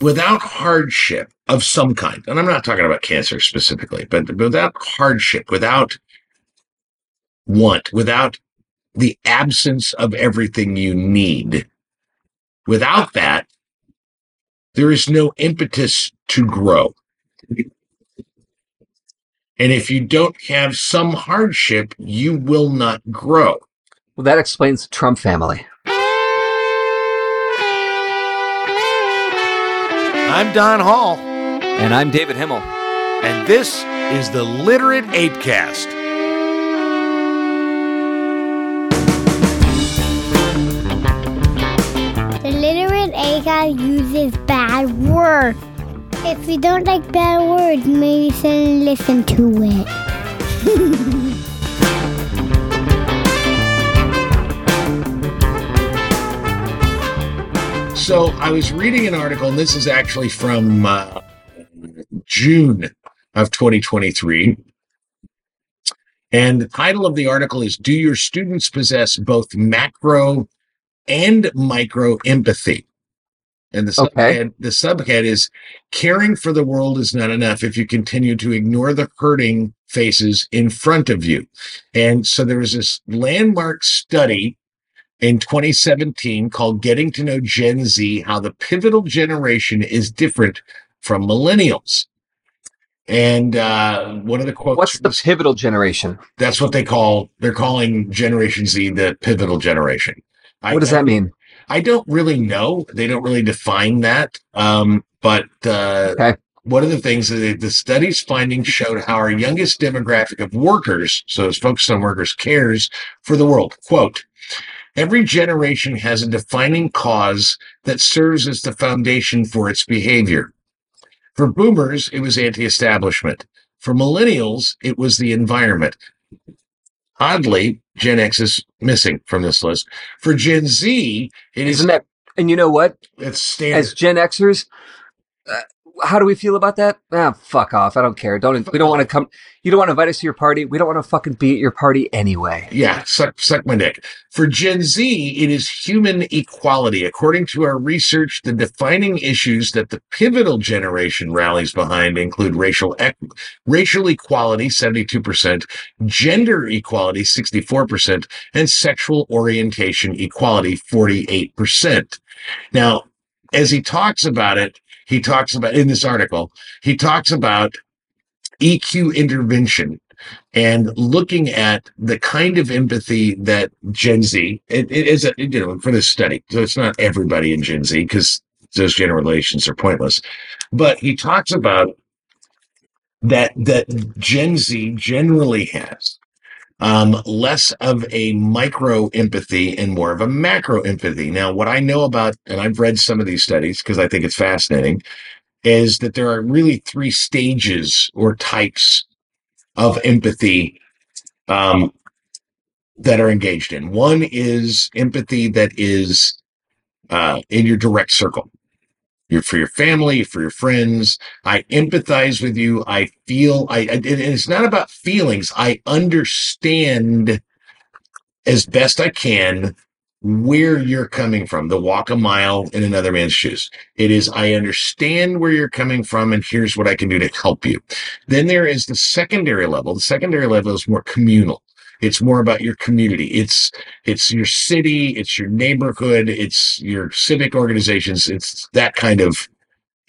without hardship of some kind, and I'm not talking about cancer specifically, but without hardship, without want, without the absence of everything you need, without that, there is no impetus to grow. And if you don't have some hardship, you will not grow. Well, that explains the Trump family. I'm Don Hall, And I'm David Himmel. and this is the Literate Apecast. The literate A guy uses bad words. If you don't like bad words, maybe shouldn't listen to it. So I was reading an article, and this is actually from uh, June of 2023. And the title of the article is Do Your Students Possess Both Macro and Micro Empathy? And the Okay. subhead, the subhead is Caring for the world is not enough if you continue to ignore the hurting faces in front of you. And so there was this landmark study in 2017 called Getting to Know Gen Z How the Pivotal Generation is Different from Millennials. And uh, one of the quotes What's the pivotal generation? that's what they call they're calling Generation Z the pivotal generation. I- What does that mean? I don't really know. They don't really define that. Um, but uh, Okay. one of the things that the study's findings showed how our youngest demographic of workers, so it's focused on workers, cares for the world. Quote, every generation has a defining cause that serves as the foundation for its behavior. For boomers, it was anti-establishment. For millennials, it was the environment. Oddly, Gen X is missing from this list. For Gen Z, it is Isn't that? And you know what? it's standard. As Gen Xers, uh, how do we feel about that? Ah, fuck off. I don't care. Don't. We don't want to come. You don't want to invite us to your party. We don't want to fucking be at your party anyway. Yeah, suck, suck my dick. For Gen Z, it is human equality. According to our research, the defining issues that the pivotal generation rallies behind include racial racial equality, 72%, gender equality, 64%, and sexual orientation equality, 48%. Now, as he talks about it, he talks about in this article, he talks about EQ intervention and looking at the kind of empathy that Gen Z, it, it is a, you know, for this study. So it's not everybody in Gen Z because those generations are pointless. But he talks about that that Gen Z generally has um, less of a micro empathy and more of a macro empathy. Now, what I know about, and I've read some of these studies because I think it's fascinating, is that there are really three stages or types of empathy um, that are engaged in. One is empathy that is uh, in your direct circle. You're for your family, for your friends. I empathize with you. I feel. I. I- it's not about feelings. I understand as best I can where you're coming from. The walk a mile in another man's shoes. It is. I understand where you're coming from, and here's what I can do to help you. Then there is the secondary level. The secondary level is more communal. It's more about your community. It's it's your city, it's your neighborhood, it's your civic organizations. It's that kind of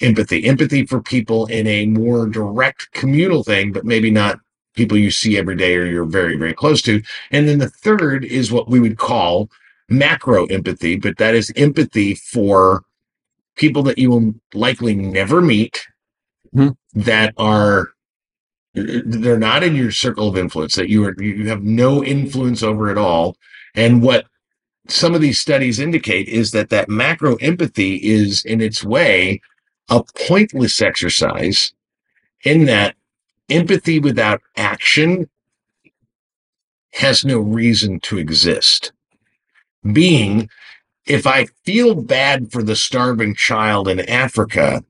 empathy. Empathy for people in a more direct communal thing, but maybe not people you see every day or you're very, very close to. And then the third is what we would call macro empathy, but that is empathy for people that you will likely never meet Mhm. that are they're not in your circle of influence that you are you have no influence over at all. And what some of these studies indicate is that that macro empathy is in its way a pointless exercise in that empathy without action has no reason to exist. Being if i feel bad for the starving child in africa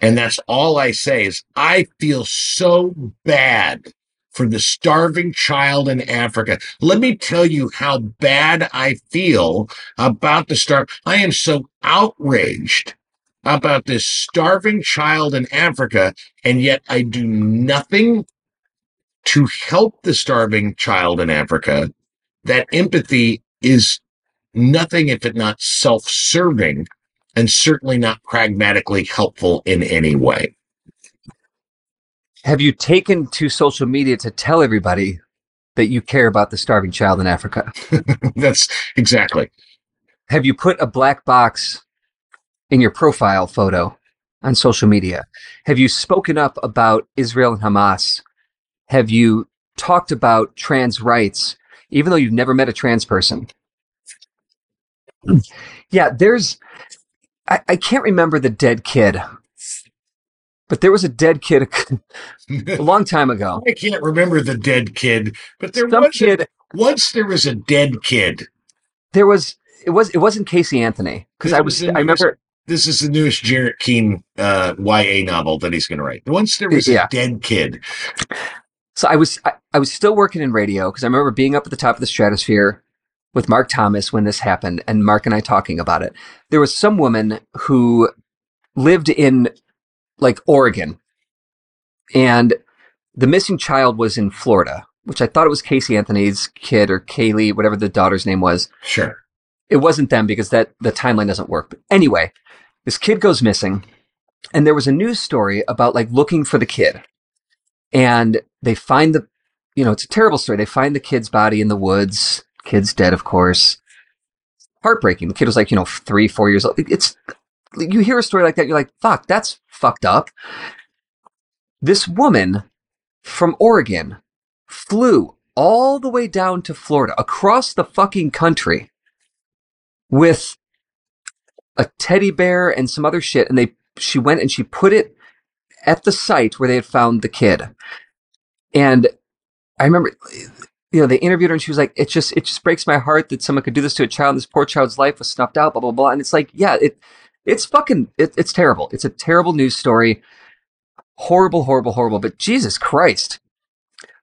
and that's all I say is I feel so bad for the starving child in Africa. Let me tell you how bad I feel about the starve. I am so outraged about this starving child in Africa, and yet I do nothing to help the starving child in Africa, that empathy is nothing if it not self serving and certainly not pragmatically helpful in any way. Have you taken to social media to tell everybody that you care about the starving child in Africa? That's exactly. Have you put a black box in your profile photo on social media? Have you spoken up about Israel and Hamas? Have you talked about trans rights, even though you've never met a trans person? Yeah, there's, I, I can't remember the dead kid, but there was a dead kid a, a long time ago. I can't remember the dead kid, but there Some was a- kid, once there was a dead kid. there was, it was, it wasn't Casey Anthony because I was was, I remember, This is the newest Jarret Keene uh, YA novel that he's going to write. Once there was Yeah. a dead kid. So I was I, I was still working in radio because I remember being up at the top of the stratosphere with Mark Thomas when this happened, and Mark and I talking about it. There was some woman who lived in like Oregon, and the missing child was in Florida, which I thought it was Casey Anthony's kid or Caylee, whatever the daughter's name was. Sure. It wasn't them because that the timeline doesn't work. But anyway, this kid goes missing, and there was a news story about like looking for the kid, and they find the, you know, it's a terrible story. They find the kid's body in the woods. Kid's dead, of course. Heartbreaking. The kid was like, you know, three, four years old. It's you hear a story like that, you're like, fuck, that's fucked up. This woman from Oregon flew all the way down to Florida, across the fucking country, with a teddy bear and some other shit, and they she went and she put it at the site where they had found the kid. And I remember you know, they interviewed her and she was like, it just it just breaks my heart that someone could do this to a child. This poor child's life was snuffed out, blah blah blah. And it's like, yeah, it it's fucking it, it's terrible. It's a terrible news story. Horrible, horrible, horrible. But Jesus Christ.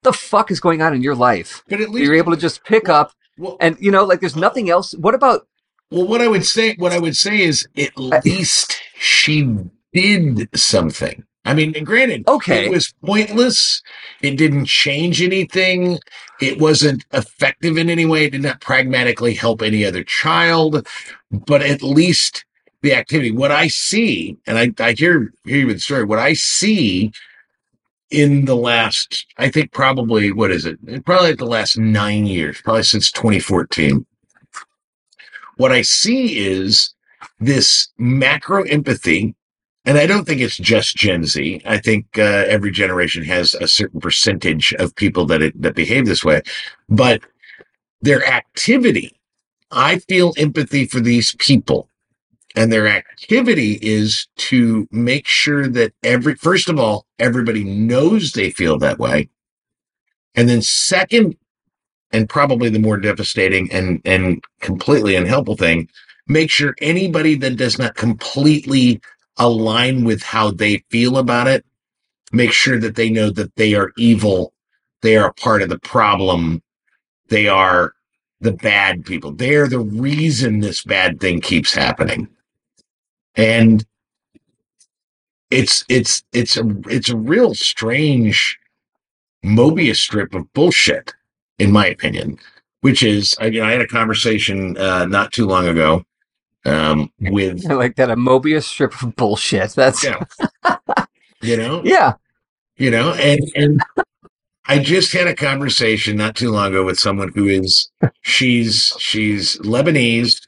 The fuck is going on in your life? But at least You're able to just pick up Well, and you know, like there's nothing else. What about well, what I would say, what I would say is, at least she did something. I mean, granted, Okay. it was pointless. It didn't change anything. It wasn't effective in any way. It did not pragmatically help any other child. But at least the activity, what I see, and I, I hear hear you with the story. What I see in the last, I think probably what is it? Probably the last nine years, probably since 2014 what I see is this macro empathy. And I don't think it's just Gen Z. I think uh, every generation has a certain percentage of people that it, that behave this way, but their activity. I feel empathy for these people, and their activity is to make sure that every first of all everybody knows they feel that way, and then second, and probably the more devastating and and completely unhelpful thing make sure anybody that does not completely align with how they feel about it make sure that they know that they are evil they are a part of the problem they are the bad people. They are the reason this bad thing keeps happening. And it's it's it's a it's a real strange mobius strip of bullshit in my opinion, which is, I, you know, I had a conversation uh, not too long ago um, with, like that a Mobius strip of bullshit? That's yeah, you know, yeah. you know, and and I just had a conversation not too long ago with someone who is, she's she's Lebanese,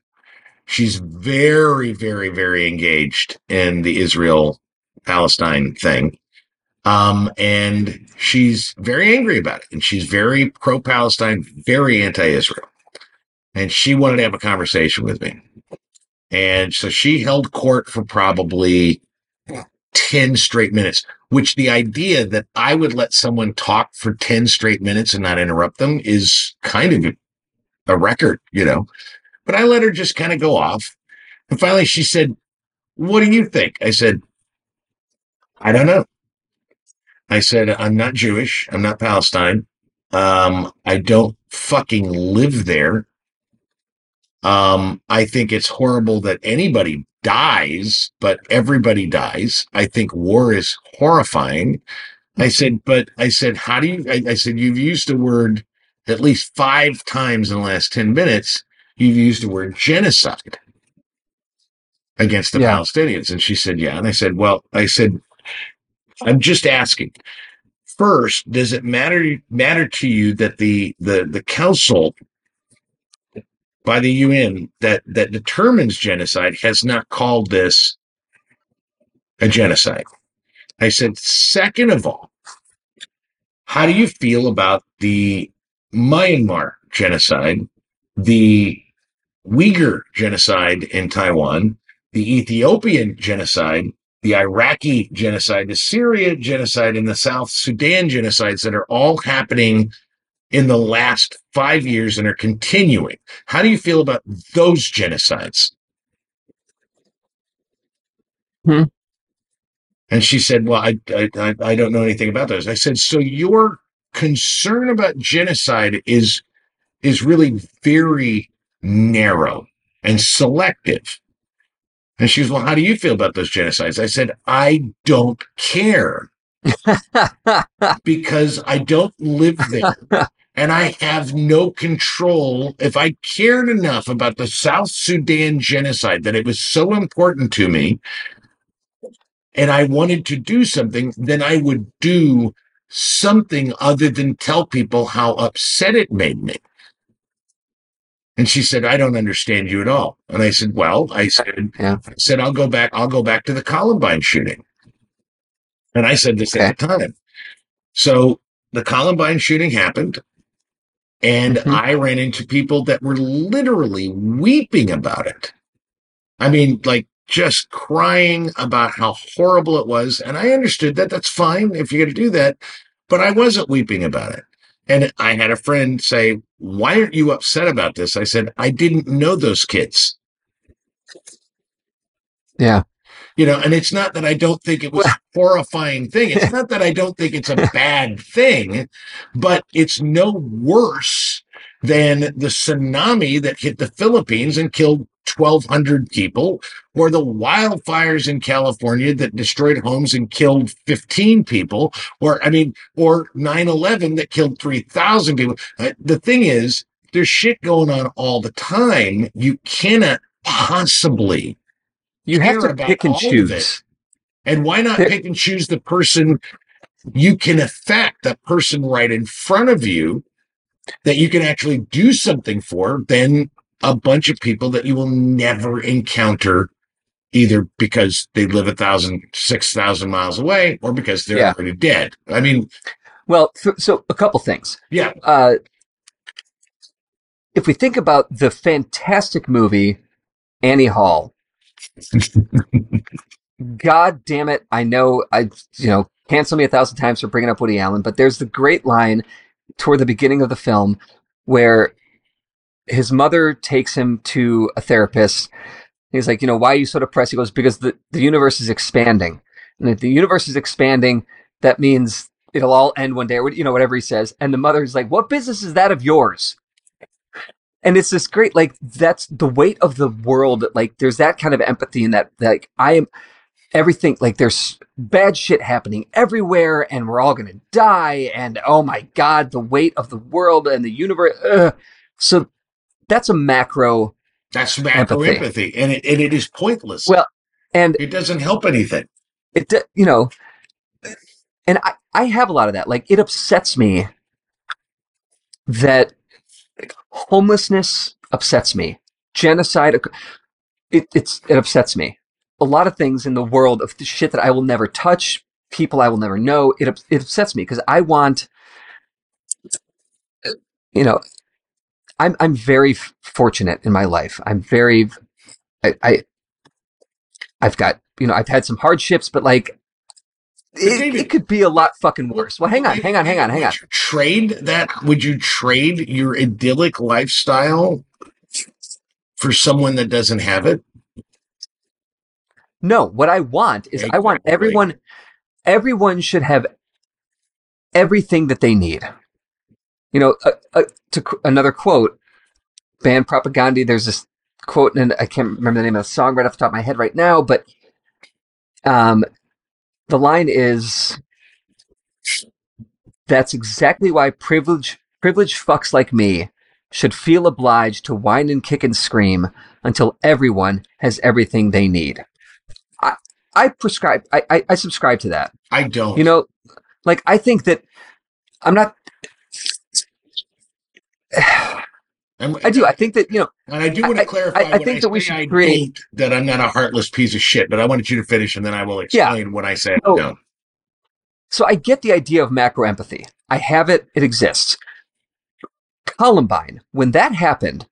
she's very very very engaged in the Israel Palestine thing. Um, and she's very angry about it. And she's very pro Palestine, very anti Israel. And she wanted to have a conversation with me. And so she held court for probably 10 straight minutes, which the idea that I would let someone talk for 10 straight minutes and not interrupt them is kind of a record, you know. But I let her just kind of go off. And finally she said, What do you think? I said, I don't know. I said, I'm not Jewish. I'm not Palestine. Um, I don't fucking live there. Um, I think it's horrible that anybody dies, but everybody dies. I think war is horrifying. I said, but I said, how do you, I, I said, you've used the word at least five times in the last 10 minutes. You've used the word genocide against the Yeah. Palestinians. And she said, yeah. And I said, well, I said, I'm just asking. First, does it matter matter to you that the the the council by the UN that that determines genocide has not called this a genocide? I said, second of all, how do you feel about the Myanmar genocide, the Uyghur genocide in Taiwan, the Ethiopian genocide, the Iraqi genocide, the Syria genocide, and the South Sudan genocides that are all happening in the last five years and are continuing. How do you feel about those genocides? Hmm. And she said, Well, I, I, I- don't know anything about those. I said, So your concern about genocide is is really very narrow and selective. And she was, Well, how do you feel about those genocides? I said, I don't care because I don't live there and I have no control. If I cared enough about the South Sudan genocide that it was so important to me and I wanted to do something, then I would do something other than tell people how upset it made me. And she said, I don't understand you at all. And I said, Well, I said, Yeah. I said, I'll go back, I'll go back to the Columbine shooting. And I said this at the time. So the Columbine shooting happened, and Mhm. I ran into people that were literally weeping about it. I mean, like just crying about how horrible it was. And I understood that. That's fine if you're going to do that. But I wasn't weeping about it. And I had a friend say, Why aren't you upset about this? I said, I didn't know those kids. yeah. You know, and it's not that I don't think it was a horrifying thing. It's not that I don't think it's a bad thing, but it's no worse than the tsunami that hit the Philippines and killed 1,200 people, or the wildfires in California that destroyed homes and killed 15 people, or, I mean, or 9 11 that killed 3,000 people. Uh, the thing is, there's shit going on all the time. You cannot possibly You have to pick and choose. it. And why not pick and choose the person you can affect, that person right in front of you that you can actually do something for, than a bunch of people that you will never encounter either because they live a thousand, six thousand miles away or because they're Yeah. already dead. I mean, Well, so, so a couple things. yeah, Uh, if we think about the fantastic movie Annie Hall, God damn it! I know I you know cancel me a thousand times for bringing up Woody Allen, but there's the great line toward the beginning of the film where his mother takes him to a therapist. He's like, you know, why are you so depressed? He goes, because the, the universe is expanding. And if the universe is expanding, that means it'll all end one day, or you know, whatever he says. And the mother's like, what business is that of yours? And it's this great, like, that's the weight of the world. Like, there's that kind of empathy in that, like, I am everything, like, there's bad shit happening everywhere, and we're all going to die. And oh my God, the weight of the world and the universe. Ugh. So that's a macro. that's macro Empathy. empathy. And it, and it is pointless. Well, and it doesn't help anything. it you know and I, I have a lot of that like it upsets me that homelessness upsets me. Genocide it, it's it upsets me. A lot of things in the world of the shit that i will never touch people i will never know it, it upsets me because i want uh, you know i'm i'm very fortunate in my life. I'm very I, I i've got you know i've had some hardships but like it, it could be a lot fucking worse well hang on hang on hang on hang on trade that? Would you trade your idyllic lifestyle for someone that doesn't have it? No, what I want is I want everyone everyone should have everything that they need. You know, uh, uh, to qu- another quote, band Propagandhi. There's this quote, and I can't remember the name of the song right off the top of my head right now, but um, the line is, "That's exactly why privilege privileged fucks like me should feel obliged to whine and kick and scream until everyone has everything they need." I I prescribe, I I, I subscribe to that. I don't. You know, like I think that I'm not. I'm- I do. I think that you know. And I do want to I- clarify. I- I think that we should I create- that I'm not a heartless piece of shit. But I wanted you to finish, and then I will explain when I say I Oh. don't. So I get the idea of macro empathy. I have it. It exists. Columbine, when that happened,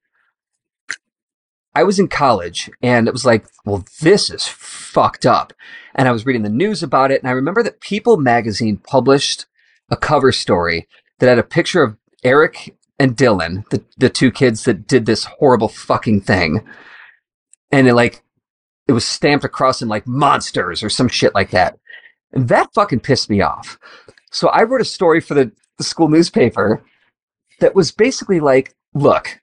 I was in college and it was like, well, this is fucked up. And I was reading the news about it. And I remember that People magazine published a cover story that had a picture of Eric and Dylan, the, the two kids that did this horrible fucking thing. And it like, it was stamped across in like monsters or some shit like that. And that fucking pissed me off. So I wrote a story for the, the school newspaper that was basically like, look,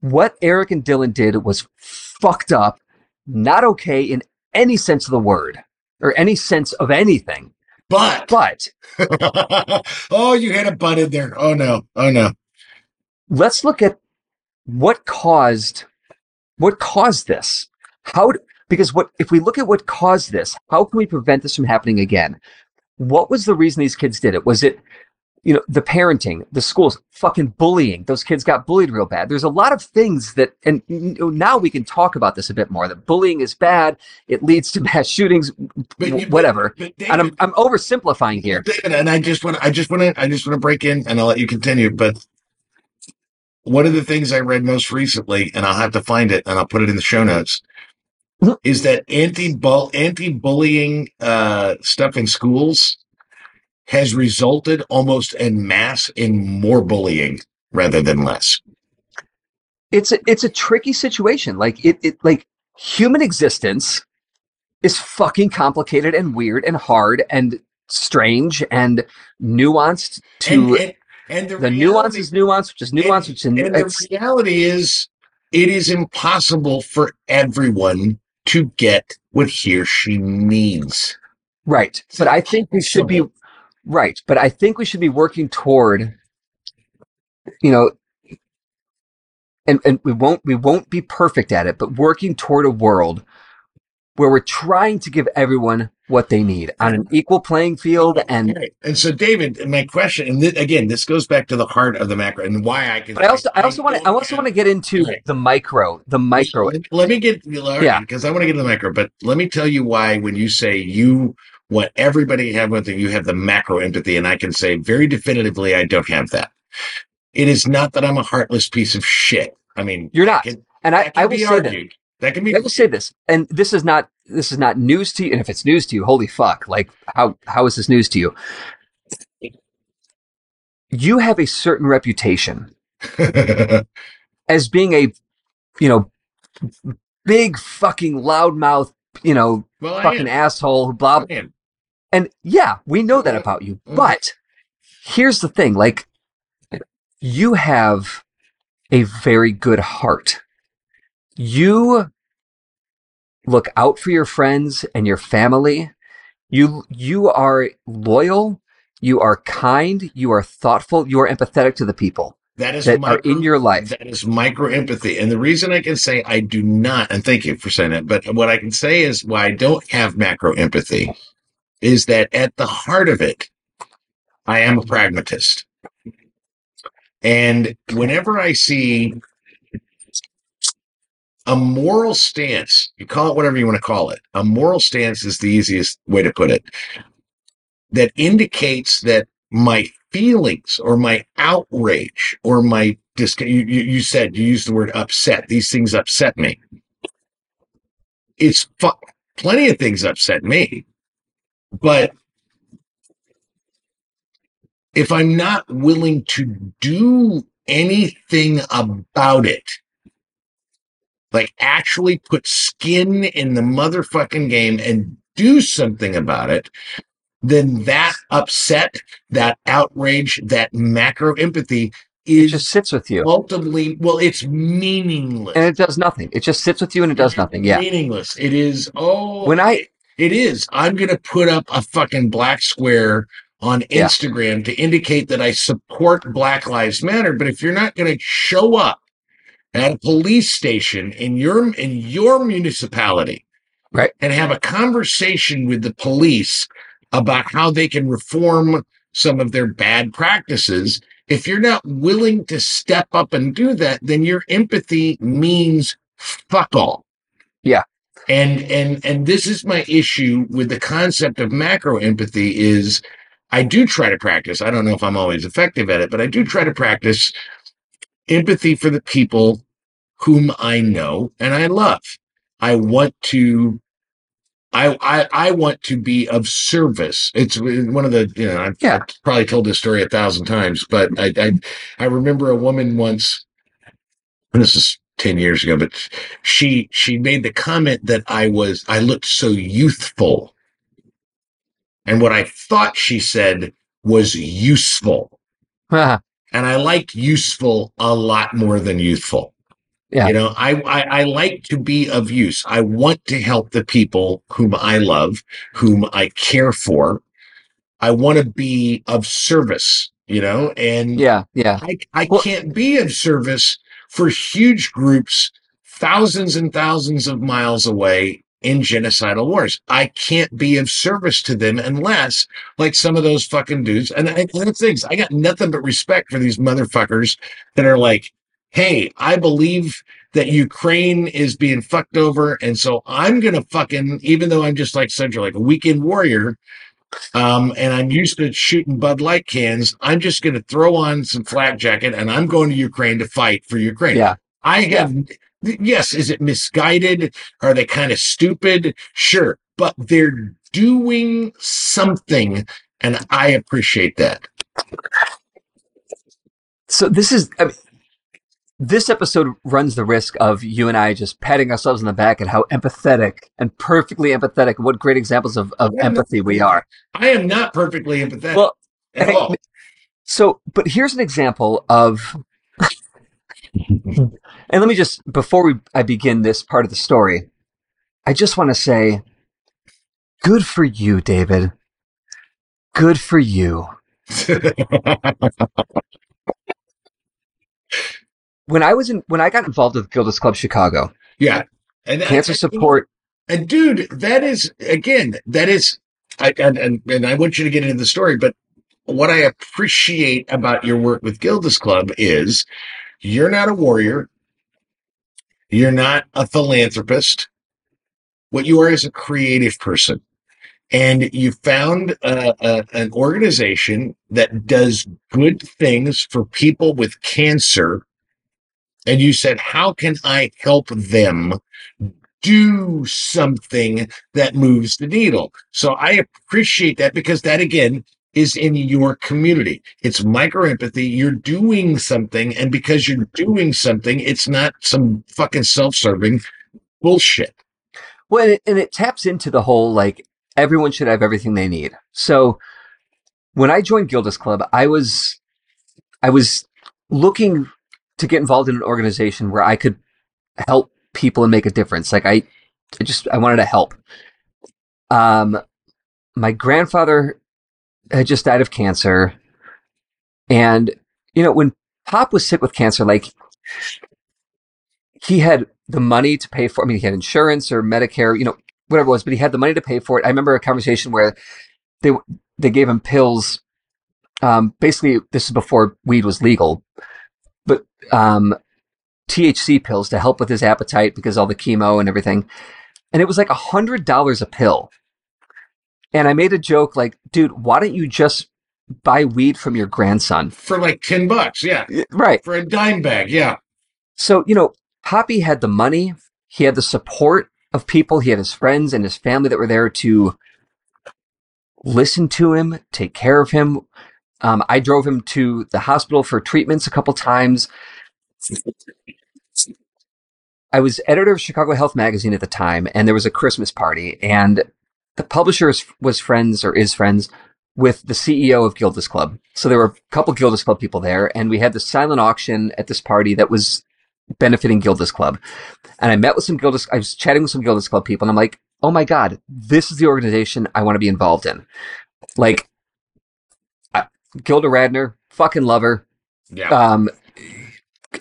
what Eric and Dylan did was fucked up, not okay in any sense of the word or any sense of anything. But But oh, you had a butt in there. Oh no. Oh no. Let's look at what caused what caused this. How because what if we look at what caused this, how can we prevent this from happening again? What was the reason these kids did it? Was it you know, the parenting, the schools, fucking bullying. Those kids got bullied real bad. There's a lot of things that, and oh, now we can talk about this a bit more. That bullying is bad. It leads to mass shootings, But whatever. But And I'm, I'm oversimplifying here. David, and I just want I just want to I just want to break in and I'll let you continue. But one of the things I read most recently, and I'll have to find it and I'll put it in the show notes, is that anti anti bullying uh, stuff in schools has resulted almost en masse in more bullying rather than less. it's a, it's a tricky situation. Like it, it like human existence is fucking complicated and weird and hard and strange and nuanced to and, and, and the, the reality- nuance is nuance, which is nuance, which is And the reality is, it is impossible for everyone to get what he or she needs. right. But I think we should be right. But I think we should be working toward, you know, and and we won't we won't be perfect at it, but working toward a world where we're trying to give everyone what they need on an equal playing field and Okay. and so, David, my question, and th- again, this goes back to the heart of the macro and why I can. But I also, I also want to, I also want to get into Right. the micro, the micro. Let, me get, Yeah. because I want to get to the micro. But let me tell you why when you say you want everybody to have one thing, you have the macro empathy, and I can say very definitively, I don't have that. It is not that I'm a heartless piece of shit. I mean, You're not, can- and I, I will be say argued. That can be I will say this, and this is not, this is not news to you. And if it's news to you, holy fuck! Like, how, how is this news to you? You have a certain reputation as being a, you know, big fucking loudmouth, you know, well, fucking asshole, who blah, I. And yeah, we know that about you. Mhm. But here's the thing like, you have a very good heart. You look out for your friends and your family. You, you are loyal. You are kind. You are thoughtful. You are empathetic to the people That is that micro, are in your life. That is micro empathy. And the reason I can say I do not, and thank you for saying that, but what I can say is why I don't have macro empathy is that at the heart of it, I am a pragmatist. And whenever I see a moral stance, you call it whatever you want to call it, a moral stance is the easiest way to put it, that indicates that my feelings or my outrage or my dis- you, you, you said you used the word upset these things upset me. It's fu- plenty of things upset me but if i'm not willing to do anything about it like actually put skin in the motherfucking game and do something about it then that upset, that outrage, that macro empathy it is just sits with you, ultimately well, it's meaningless. and it does nothing. It just sits with you, and it does nothing. Yeah. meaningless. It is. Oh, When I It is. I'm going to put up a fucking black square on Yeah. Instagram to indicate that I support Black Lives Matter. But if you're not going to show up at a police station in your in your municipality, Right. and have a conversation with the police about how they can reform some of their bad practices, if you're not willing to step up and do that, then your empathy means fuck all. Yeah. And and and this is my issue with the concept of macro empathy is I do try to practice. I don't know if I'm always effective at it, but I do try to practice empathy for the people whom I know and I love. I want to I, I I want to be of service. It's uh, one of the you know I've, Yeah. I've probably told this story a thousand times, but I I, I remember a woman once. This is ten years ago, but she she made the comment that I was I looked so youthful, and what I thought she said was useful, uh-huh. And I liked useful a lot more than youthful. Yeah. You know, I, I I like to be of use. I want to help the people whom I love, whom I care for. I want to be of service, you know, and yeah, yeah, I, I Well- can't be of service for huge groups, thousands and thousands of miles away in genocidal wars. I can't be of service to them unless, like some of those fucking dudes, and, and that's things. I got nothing but respect for these motherfuckers that are like, hey, I believe that Ukraine is being fucked over, and so I'm gonna fucking, even though I'm just like such a like a weekend warrior, um, and I'm used to shooting Bud Light cans. I'm just going to throw on some flak jacket and I'm going to Ukraine to fight for Ukraine. yeah. I have, yes, is it misguided? Are they kind of stupid? Sure, but they're doing something, and I appreciate that. So this is I mean, this episode runs the risk of you and I just patting ourselves on the back at how empathetic and perfectly empathetic, what great examples of, of Yeah, empathy we are. I am not perfectly empathetic Well, at all. So, but here's an example of, and let me just before we I begin this part of the story, I just want to say, good for you, David. Good for you. When I was in, when I got involved with Gilda's Club Chicago, yeah, and cancer I- support. And dude, that is again, that is, I, and, and and I want you to get into the story, but what I appreciate about your work with Gilda's Club is you're not a warrior, you're not a philanthropist. What you are is a creative person, and you found a, a, an organization that does good things for people with cancer. And you said, "How can I help them do something that moves the needle. So I appreciate that because that again is in your community. It's micro empathy. You're doing something. And because you're doing something, it's not some fucking self serving bullshit. Well, and it, taps into the whole like everyone should have everything they need. So when I joined Gilda's Club, I was I was looking to get involved in an organization where I could help people and make a difference. Like I, I just I wanted to help. Um, my grandfather had just died of cancer, and you know when Pop was sick with cancer, like he had the money to pay for. I mean, he had insurance or Medicare, you know, whatever it was, but he had the money to pay for it. I remember a conversation where they they gave him pills. Um, basically, this is before weed was legal, but um, THC pills to help with his appetite because all the chemo and everything, and it was like a hundred dollars a pill. And I made a joke like, "Dude, why don't you just buy weed from your grandson?" For like 10 bucks. Yeah. Right. For a dime bag. Yeah. So, you know, Poppy had the money, he had the support of people, he had his friends and his family that were there to listen to him, take care of him. Um, I drove him to the hospital for treatments a couple times. I was editor of Chicago Health Magazine at the time, and there was a Christmas party, and the publisher is- was friends or is friends with the CEO of Gilda's Club. So there were a couple Gilda's Club people there, and we had this silent auction at this party that was benefiting Gilda's Club. And I met with some Gilda's, I was chatting with some Gilda's Club people, and I'm like, oh my God, this is the organization I want to be involved in. Like, I- Gilda Radner, fucking love her. Yeah. Um,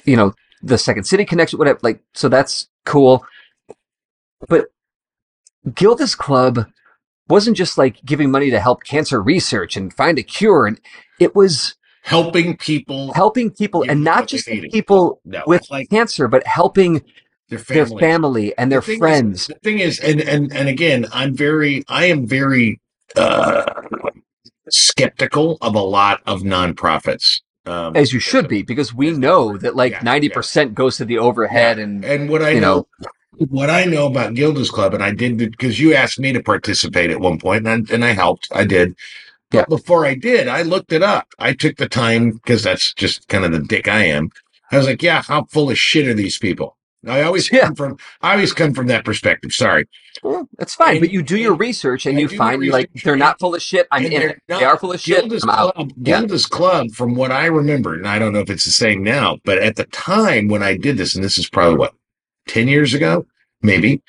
you know, the Second City connection, whatever. Like, so that's cool. But Gilda's Club wasn't just like giving money to help cancer research and find a cure. And it was Helping people, helping people and not just people No, with like cancer, but helping their their family. and their The thing is- friends. the thing is, and and and again, I'm very, I am very uh, skeptical of a lot of nonprofits. Um, as you should be, because we know that like yeah, 90% goes to the overhead and and what I you know, know, what I know about Gilda's Club, and I did because you asked me to participate at one point, and I, and I helped. I did. But Yeah. before I did, I looked it up. I took the time because that's just kind of the dick I am. I was like, yeah, how full of shit are these people? I always Yeah. come from I always come from that perspective. Sorry. well, that's fine. And- but you do your research and I you find like they're not full of shit. I'm in it. not. They are full of shit. Gilda's out. Club, Yeah. Gilda's Club, from what I remember, and I don't know if it's the same now, but at the time when I did this, and this is probably what, 10 years ago, maybe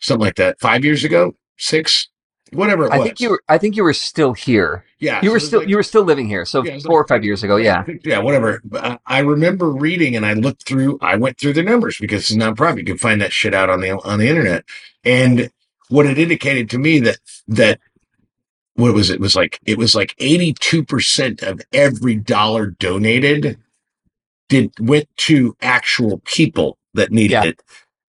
something like that, five years ago, six, whatever it I was. think you were. I think you were still here. yeah, You so were still. like- you were still living here. So Yeah, four or five years ago. Yeah. Yeah, whatever. I- remember reading and I looked through, I went through the numbers because it's not nonprofit. You can find that shit out on the on the internet. And what it indicated to me that that what was it? It was like it was like 82% of every dollar donated did went to actual people that needed Yeah. it.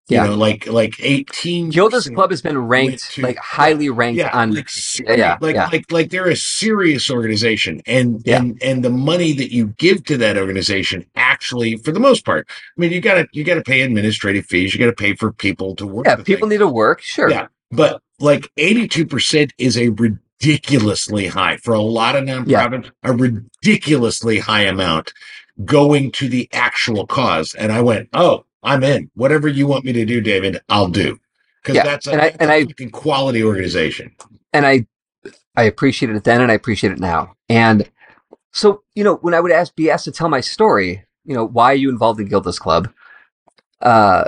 Yeah. You know, like like 18 Gilda's Club has been ranked to- like highly ranked yeah, on. like, serious, uh, yeah, like, yeah. like, like they're a serious organization, and Yeah. and and the money that you give to that organization, actually, for the most part, I mean, you gotta you gotta pay administrative fees, you gotta pay for people to work. yeah, people thing. need to work. Sure. yeah, but like eighty two percent is a ridiculously high for a lot of nonprofits, a ridiculously high amount going to the actual cause, and I went, oh, I'm in. Whatever you want me to do, David, I'll do. Because Yeah, that's a, and I- and I- fucking quality organization. and I I appreciated it then and I appreciate it now. And so, you know, when I would ask be asked to tell my story, you know, why are you involved in Gilda's Club? Uh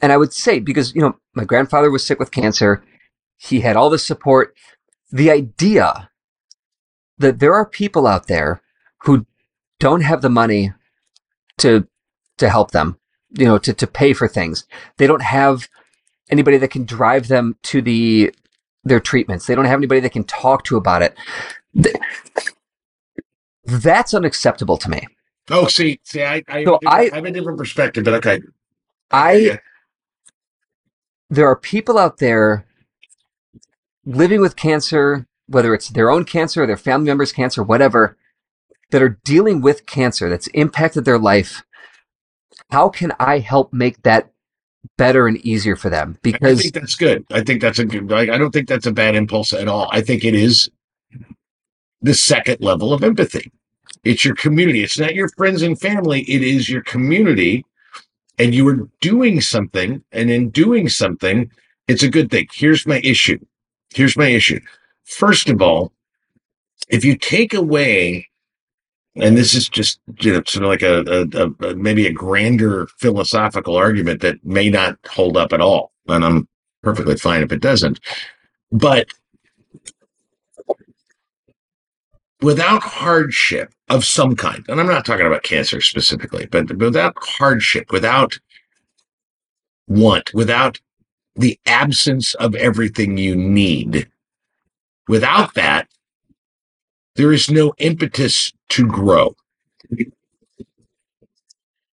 and I would say because, you know, my grandfather was sick with cancer. He had all this support. The idea that there are people out there who don't have the money to to help them, you know, to, to pay for things. They don't have anybody that can drive them to the their treatments. They don't have anybody that can talk to about it. Th- That's unacceptable to me. Oh, see, see, I, I, So I- I have a different perspective, but okay. I Yeah. there are people out there living with cancer, whether it's their own cancer or their family members' cancer, whatever, that are dealing with cancer that's impacted their life. How can I help make that better and easier for them? Because I think that's good. I think that's a good. Like, I don't think that's a bad impulse at all. I think it is the second level of empathy. It's your community. It's not your friends and family. It is your community, and you are doing something. And in doing something, it's a good thing. Here's my issue. Here's my issue. First of all, if you take away, and this is just you know sort of like a, a, a maybe a grander philosophical argument that may not hold up at all, and I'm perfectly fine if it doesn't. But without hardship of some kind, and I'm not talking about cancer specifically, but without hardship, without want, without the absence of everything you need, without that, there is no impetus to grow.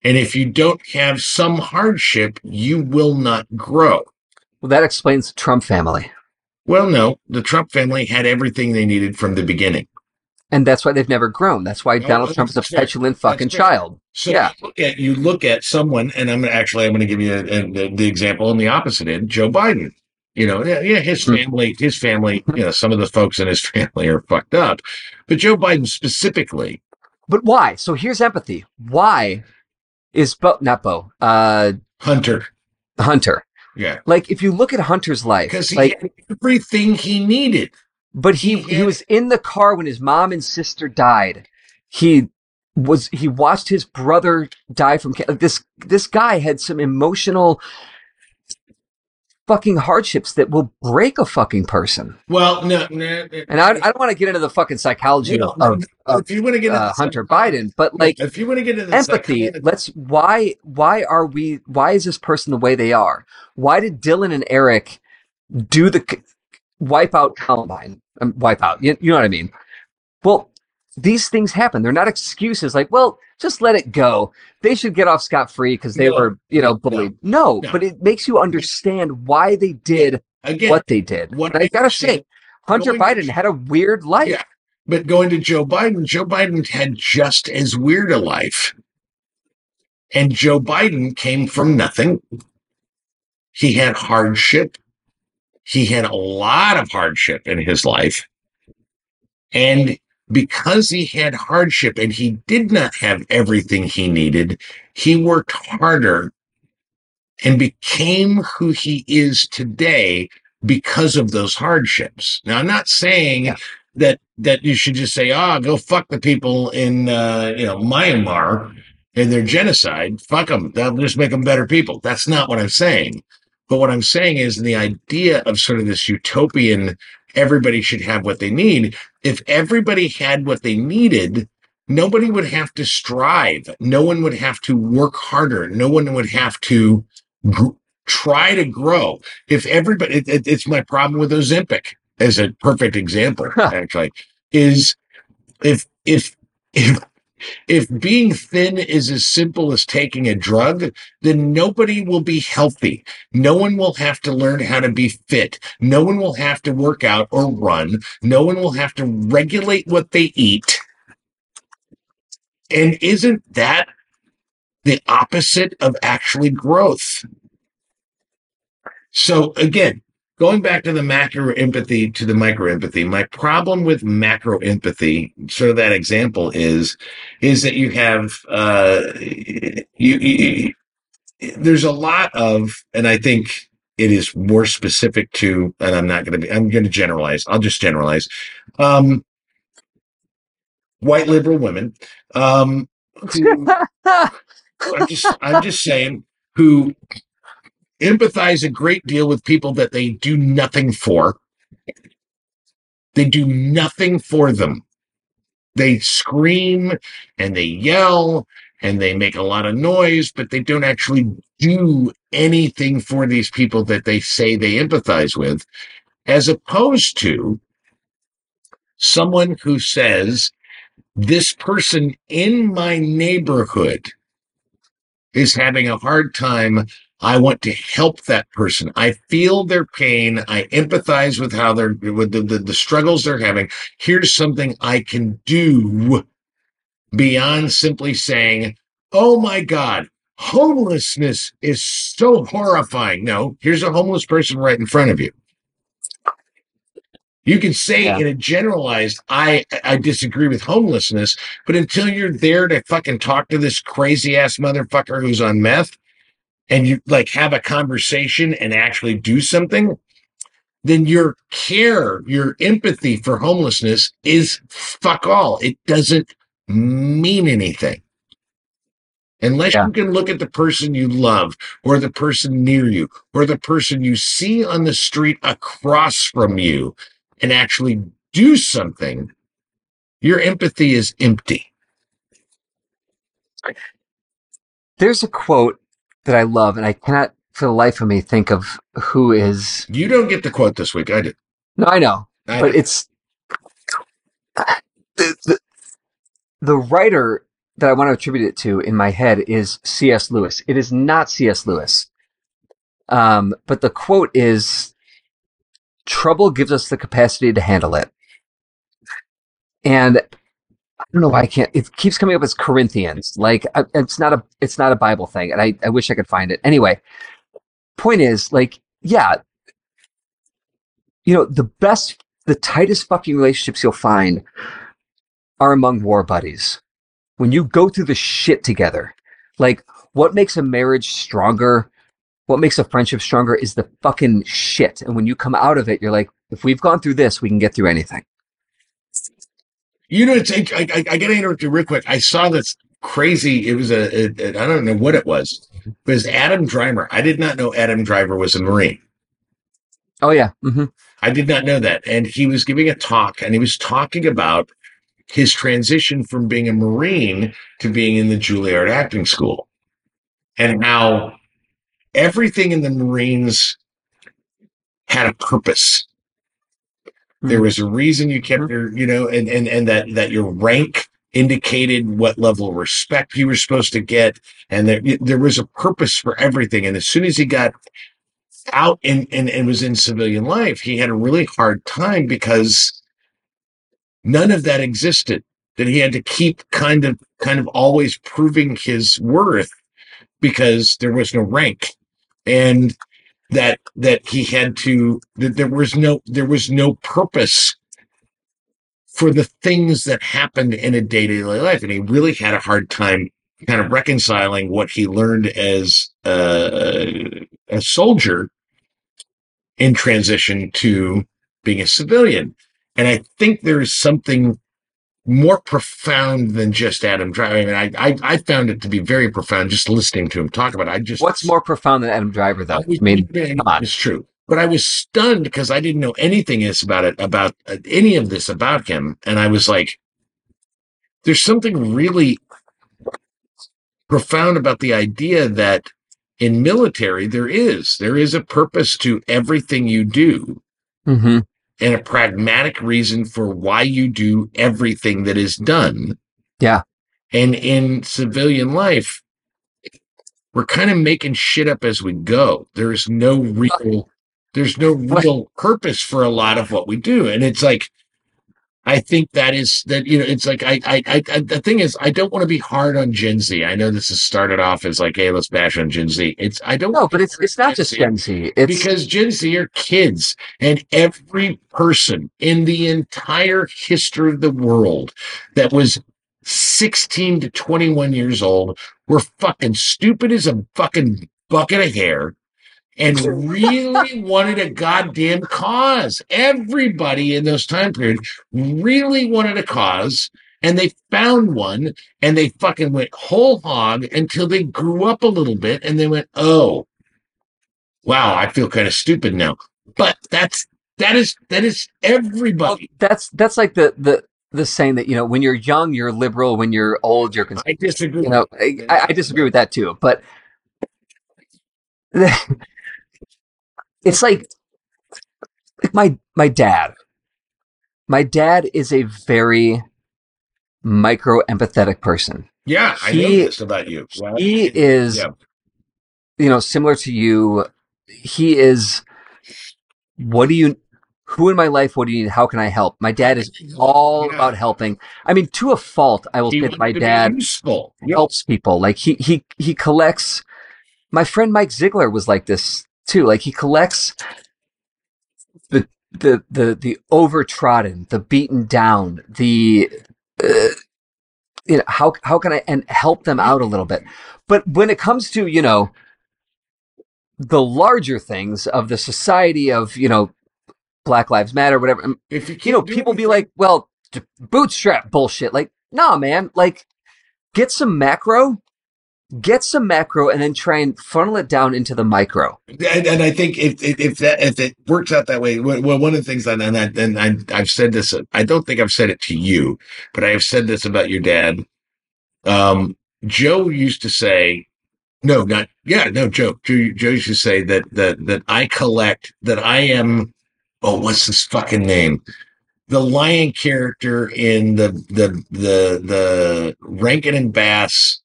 And if you don't have some hardship, you will not grow. well, that explains the Trump family. Well, no, the Trump family had everything they needed from the beginning. And that's why they've never grown. That's why No, Donald Trump is a fair. petulant fucking child. So Yeah. you look at you look at someone, and I'm actually I'm going to give you a, a, the example on the opposite end, Joe Biden. You know, yeah, yeah, his Hmm. family, his family, you know, some of the folks in his family are fucked up, but Joe Biden specifically, But why? So here's empathy. Why is Beau, not Beau, uh, Hunter, Hunter? yeah, Like, if you look at Hunter's life, because he like, had everything he needed. But he He he was in the car when his mom and sister died. He was he watched his brother die from ca- this this guy had some emotional fucking hardships that will break a fucking person. Well, no, no. And I, I don't want to get into the fucking psychology no, of, of, if you want to get uh, into Hunter Biden, but like if you want to get into empathy let's why why are we why is this person the way they are why did dylan and eric do the wipe out columbine um, wipe out you, you know what i mean well these things happen they're not excuses like well just let it go they should get off scot-free because they No, were you know bullied no, no. but it makes you understand why they did again, what they did what i gotta say hunter biden had a weird life Yeah. But going to Joe Biden, Joe Biden had just as weird a life. And Joe Biden came from nothing. He had hardship. He had a lot of hardship in his life. And because he had hardship and he did not have everything he needed, he worked harder and became who he is today because of those hardships. Now, I'm not saying Yeah. that that you should just say, "Ah, go fuck the people in uh, you know Myanmar and their genocide. Fuck them. That'll just make them better people." That's not what I'm saying. But what I'm saying is the idea of sort of this utopian everybody should have what they need. If everybody had what they needed, nobody would have to strive. No one would have to work harder. No one would have to gr- try to grow. If everybody, it, it- it's my problem with Ozempic as a perfect example, Huh. actually, is if, if, if, if being thin is as simple as taking a drug, then nobody will be healthy. No one will have to learn how to be fit. No one will have to work out or run. No one will have to regulate what they eat. And isn't that the opposite of actually growth? So again, going back to the macro empathy to the micro empathy, my problem with macro empathy, sort of that example is, is that you have, uh, you, you there's a lot of, and I think it is more specific to, and I'm not going to be, I'm going to generalize. I'll just generalize. Um, white liberal women, um, who, I'm just, I'm just saying, who empathize a great deal with people that they do nothing for. They do nothing for them. They scream and they yell and they make a lot of noise, but they don't actually do anything for these people that they say they empathize with, as opposed to someone who says, This person in my neighborhood is having a hard time. I want to help that person. I feel their pain. I empathize with how they're with the, the, the struggles they're having. Here's something I can do beyond simply saying, Oh my God, homelessness is so horrifying. No, here's a homeless person right in front of you. You can say Yeah. in a generalized, I I disagree with homelessness, but until you're there to fucking talk to this crazy ass motherfucker who's on meth and you like have a conversation and actually do something, then your care, your empathy for homelessness is fuck all. It doesn't mean anything. Unless Yeah. you can look at the person you love or the person near you or the person you see on the street across from you and actually do something, your empathy is empty. There's a quote that I love, and I cannot for the life of me think of who is. You don't get the quote this week. I did. No, I know, I but did. it's the, the the writer that I want to attribute it to in my head is C.S. Lewis. It is not C.S. Lewis, um, but the quote is, "Trouble gives us the capacity to handle it," and I don't know why I can't. It keeps coming up as Corinthians. Like it's not a it's not a Bible thing, and I, I wish I could find it. Anyway, point is like yeah, you know the best, the tightest fucking relationships you'll find are among war buddies. When you go through the shit together, like what makes a marriage stronger, what makes a friendship stronger is the fucking shit. And when you come out of it, you're like, If we've gone through this, we can get through anything. You know, it's, I, I, I got to interrupt you real quick. I saw this crazy. It was a, a, a I don't know what it was. It was Adam Driver. I did not know Adam Driver was a Marine. Oh yeah. mm-hmm. I did not know that. And he was giving a talk and he was talking about his transition from being a Marine to being in the Juilliard acting school and how everything in the Marines had a purpose. There mm-hmm. was a reason you kept mm-hmm. your, you know, and, and, and that, that your rank indicated what level of respect you were supposed to get. And there, there was a purpose for everything. And as soon as he got out and, and, and was in civilian life, he had a really hard time because none of that existed. That he had to keep kind of kind of always proving his worth because there was no rank. And that that he had to that there was no there was no purpose for the things that happened in a day-to-day life. And he really had a hard time kind of reconciling what he learned as uh, a soldier in transition to being a civilian. And I think there is something more profound than just Adam Driver. I mean, I, I, I found it to be very profound just listening to him talk about it. I just What's more profound than Adam Driver, though? I mean, come on. it's true. But I was stunned because I didn't know anything else about it, about uh, any of this about him. And I was like, there's something really profound about the idea that in military, there is, there is a purpose to everything you do hmm and a pragmatic reason for why you do everything that is done. Yeah. And in civilian life, we're kind of making shit up as we go. There's no real, there's no real purpose for a lot of what we do. And it's like, I think that is that, you know, it's like, I, I, I, the thing is, I don't want to be hard on Gen Z. I know this has started off as like, hey, let's bash on Gen Z. It's, I don't No, but it's it's not just Gen Z. It's because Gen Z are kids, and every person in the entire history of the world that was 16 to 21 years old were fucking stupid as a fucking bucket of hair and really wanted a goddamn cause. Everybody in those time periods really wanted a cause. And they found one and they fucking went whole hog until they grew up a little bit and they went, oh, wow, I feel kind of stupid now. But that's that is that is well, everybody. that's that's like the the the saying that you know when you're young you're liberal, when you're old you're conservative. I disagree. You know, I, I disagree with that too. But it's like like my my dad. My dad is a very micro empathetic person. yeah, I know he- this about you. Well, He is, yeah. you know, similar to you. He is. What do you? Who in my life? What do you need? How can I help? My dad is all Yeah. about helping. I mean, to a fault, I will He say that my dad. Yep. helps people. Like he he he collects. My friend Mike Ziegler was like this too. Like he collects the the the the overtrodden, the beaten down, the uh, you know how how can I and help them out a little bit. But when it comes to you know the larger things of the society of you know Black Lives Matter, whatever. um, If you, You know, people be like, "Well, bootstrap bullshit." Like, nah, man. Like, get some macro, get some macro, and then try and funnel it down into the micro. and, and I think if, if that if it works out that way, well, one of the things that and, I, and I, I've said this, I don't think I've said it to you, but I have said this about your dad. Um, Joe used to say, no, not yeah, no, Joe. Joe, Joe used to say that that that I collect that I am. Oh, what's this fucking name? The lion character in the the the the Rankin and Bass,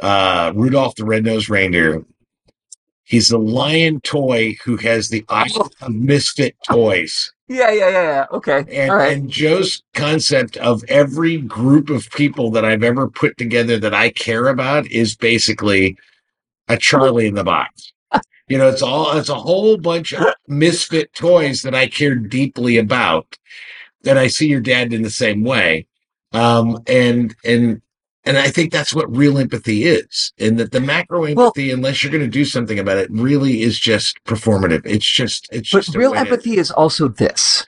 uh, Rudolph the Red-Nosed Reindeer. He's the lion toy who has the eye of misfit toys. Yeah, yeah, yeah, yeah. Okay, And, right. and Joe's concept of every group of people that I've ever put together that I care about is basically a Charlie in the box. You know, it's all it's a whole bunch of misfit toys that I care deeply about. That I see your dad in the same way. Um, and and And I think that's what real empathy is. And that the macro Well- empathy, unless you're going to do something about it, really is just performative. It's just, it's But just real empathy is also this.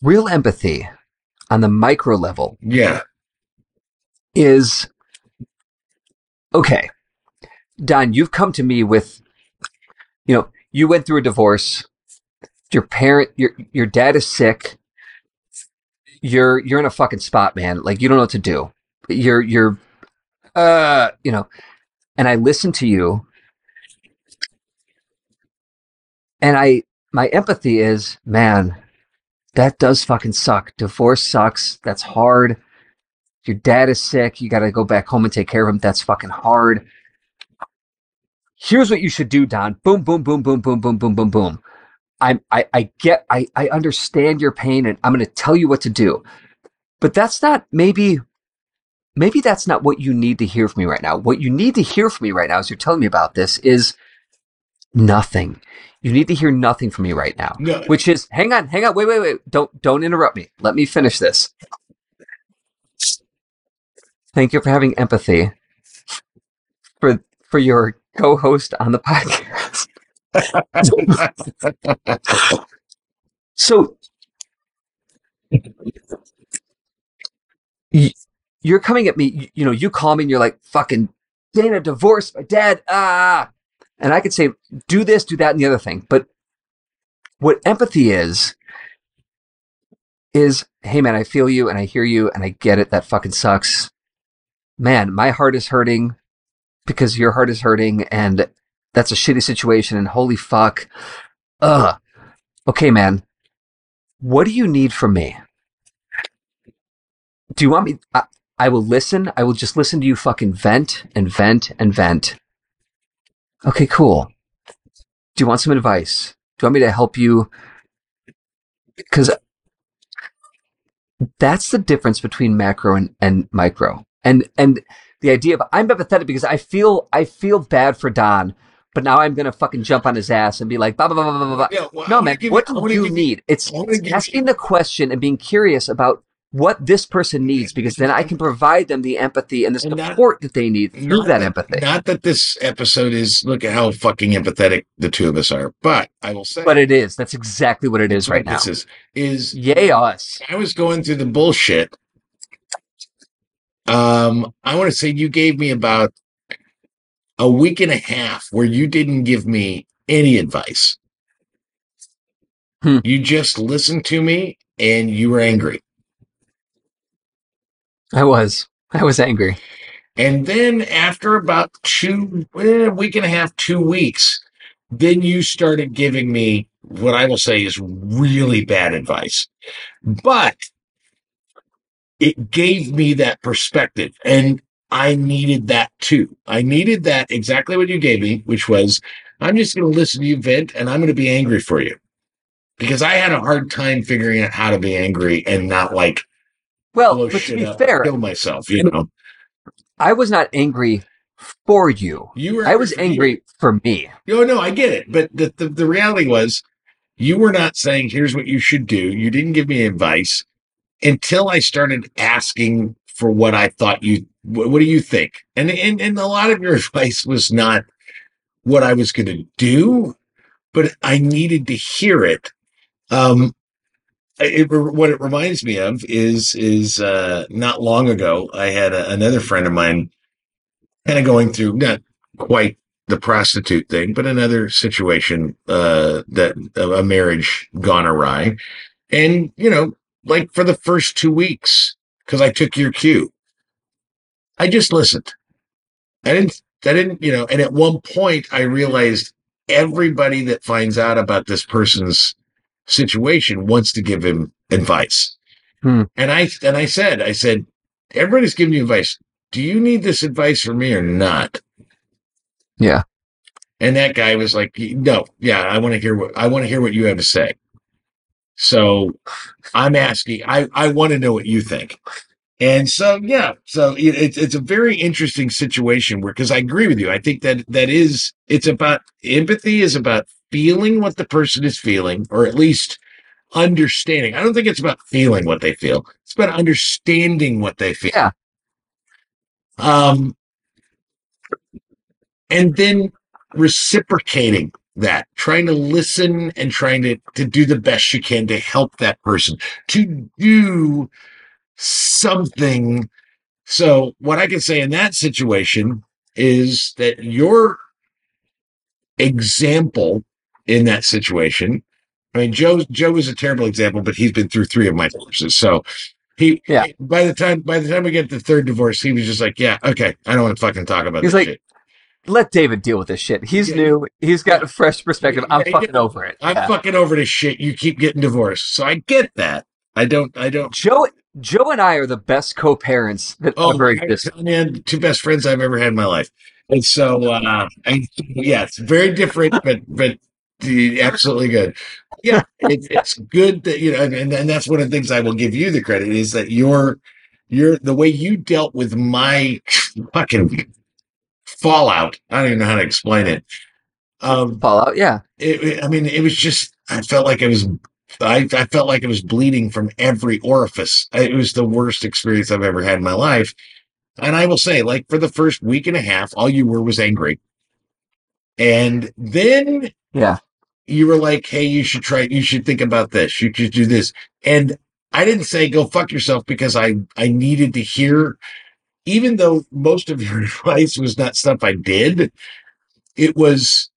Real empathy on the micro level Yeah. is okay. Don, you've come to me with, you know, you went through a divorce. Your parent, your your dad is sick. You're you're in a fucking spot, man. Like you don't know what to do. You're you're, uh, you know, and I listen to you, and I my empathy is, man, that does fucking suck. Divorce sucks. That's hard your dad is sick, you got to go back home and take care of him. That's fucking hard. Here's what you should do, Don. Boom, boom, boom, boom, boom, boom, boom, boom, boom. I'm, I, I get, I, I understand your pain, and I'm going to tell you what to do. But that's not maybe, maybe that's not what you need to hear from me right now. What you need to hear from me right now, as you're telling me about this, is nothing. You need to hear nothing from me right now. No. Which is, hang on, hang on, wait, wait, wait. Don't, don't interrupt me. Let me finish this. Thank you for having empathy for for your co-host on the podcast. So you're coming at me, you, you know, you call me and you're like, fucking Dana divorced my dad. Ah. And I could say, do this, do that, and the other thing. But what empathy is, is, hey man, I feel you and I hear you and I get it. That fucking sucks. Man, my heart is hurting because your heart is hurting and that's a shitty situation and holy fuck. Ugh. Okay, man. What do you need from me? Do you want me? I, I will listen. I will just listen to you fucking vent and vent and vent. Okay, cool. Do you want some advice? Do you want me to help you? Because that's the difference between macro and, and micro. And and the idea of I'm empathetic because I feel I feel bad for Don, but now I'm gonna fucking jump on his ass and be like, blah blah blah blah blah. blah. Yeah, well, no, man. What you- do you give you- need? It's I'm gonna give asking the question and being curious about what this person needs because then I can provide them the empathy and the And not- support that they need through Not that empathy. Not that this episode is look at how fucking empathetic the two of us are, but I will say But it is. That's exactly what it is right now. This is is Yay us. I was going through the bullshit. Um, I want to say you gave me about a week and a half where you didn't give me any advice. Hmm. You just listened to me and you were angry. I was. I was angry. And then after about two, a week and a half, two weeks, then you started giving me what I will say is really bad advice. But it gave me that perspective and I needed that too. I needed that exactly what you gave me, which was I'm just going to listen to you vent and I'm going to be angry for you because I had a hard time figuring out how to be angry and not like Well, but to be up, fair, kill myself, you know. I was not angry for you. You were I was for you. angry for me. No, no, I get it. But the, the, the reality was you were not saying, here's what you should do. You didn't give me advice until I started asking for what I thought you, what, what do you think? And, and, and a lot of your advice was not what I was going to do, but I needed to hear it. Um, it, what it reminds me of is, is, uh, not long ago, I had a, another friend of mine kind of going through, not quite the prostitute thing, but another situation uh, that a marriage gone awry. And you know, like for the first two weeks, because I took your cue, I just listened. I didn't. I didn't. You know. And at one point, I realized everybody that finds out about this person's situation wants to give him advice. Hmm. And I and I said, I said, everybody's giving you advice. Do you need this advice from me or not? Yeah. And that guy was like, "No, yeah, I want to hear what I want to hear what you have to say." So I'm asking, I I want to know what you think. And so yeah, so it, it's it's a very interesting situation where because I agree with you, I think that that is it's about empathy is about feeling what the person is feeling, or at least understanding. I don't think it's about feeling what they feel. It's about understanding what they feel. Yeah. Um, and then reciprocating that, trying to listen and trying to, to do the best you can to help that person to do something. So what I can say in that situation is that your example in that situation. I mean, Joe Joe is a terrible example, but he's been through three of my divorces. So he Yeah. by the time by the time we get to the third divorce, he was just like, Yeah, okay, I don't want to fucking talk about He's this like, shit. Let David deal with this shit. He's Yeah. new. He's got a fresh perspective. I'm Yeah, fucking over it. I'm Yeah. fucking over this shit. You keep getting divorced. So I get that. I don't I don't Joe Joe and I are the best co-parents that Oh, ever I- existed. man, two best friends I've ever had in my life. And so, uh, and, yeah, it's very different, but but absolutely good. Yeah, it, it's good that you know, and, and that's one of the things I will give you the credit is that your your the way you dealt with my fucking fallout. I don't even know how to explain it. Um, Fallout, yeah. it, I mean, it was just, I felt like it was, I, I felt like it was bleeding from every orifice. It was the worst experience I've ever had in my life. And I will say, like, for the first week and a half, all you were was angry. And then Yeah. you were like, hey, you should try, you should think about this. You should do this. And I didn't say go fuck yourself because I, I needed to hear, even though most of your advice was not stuff I did, it was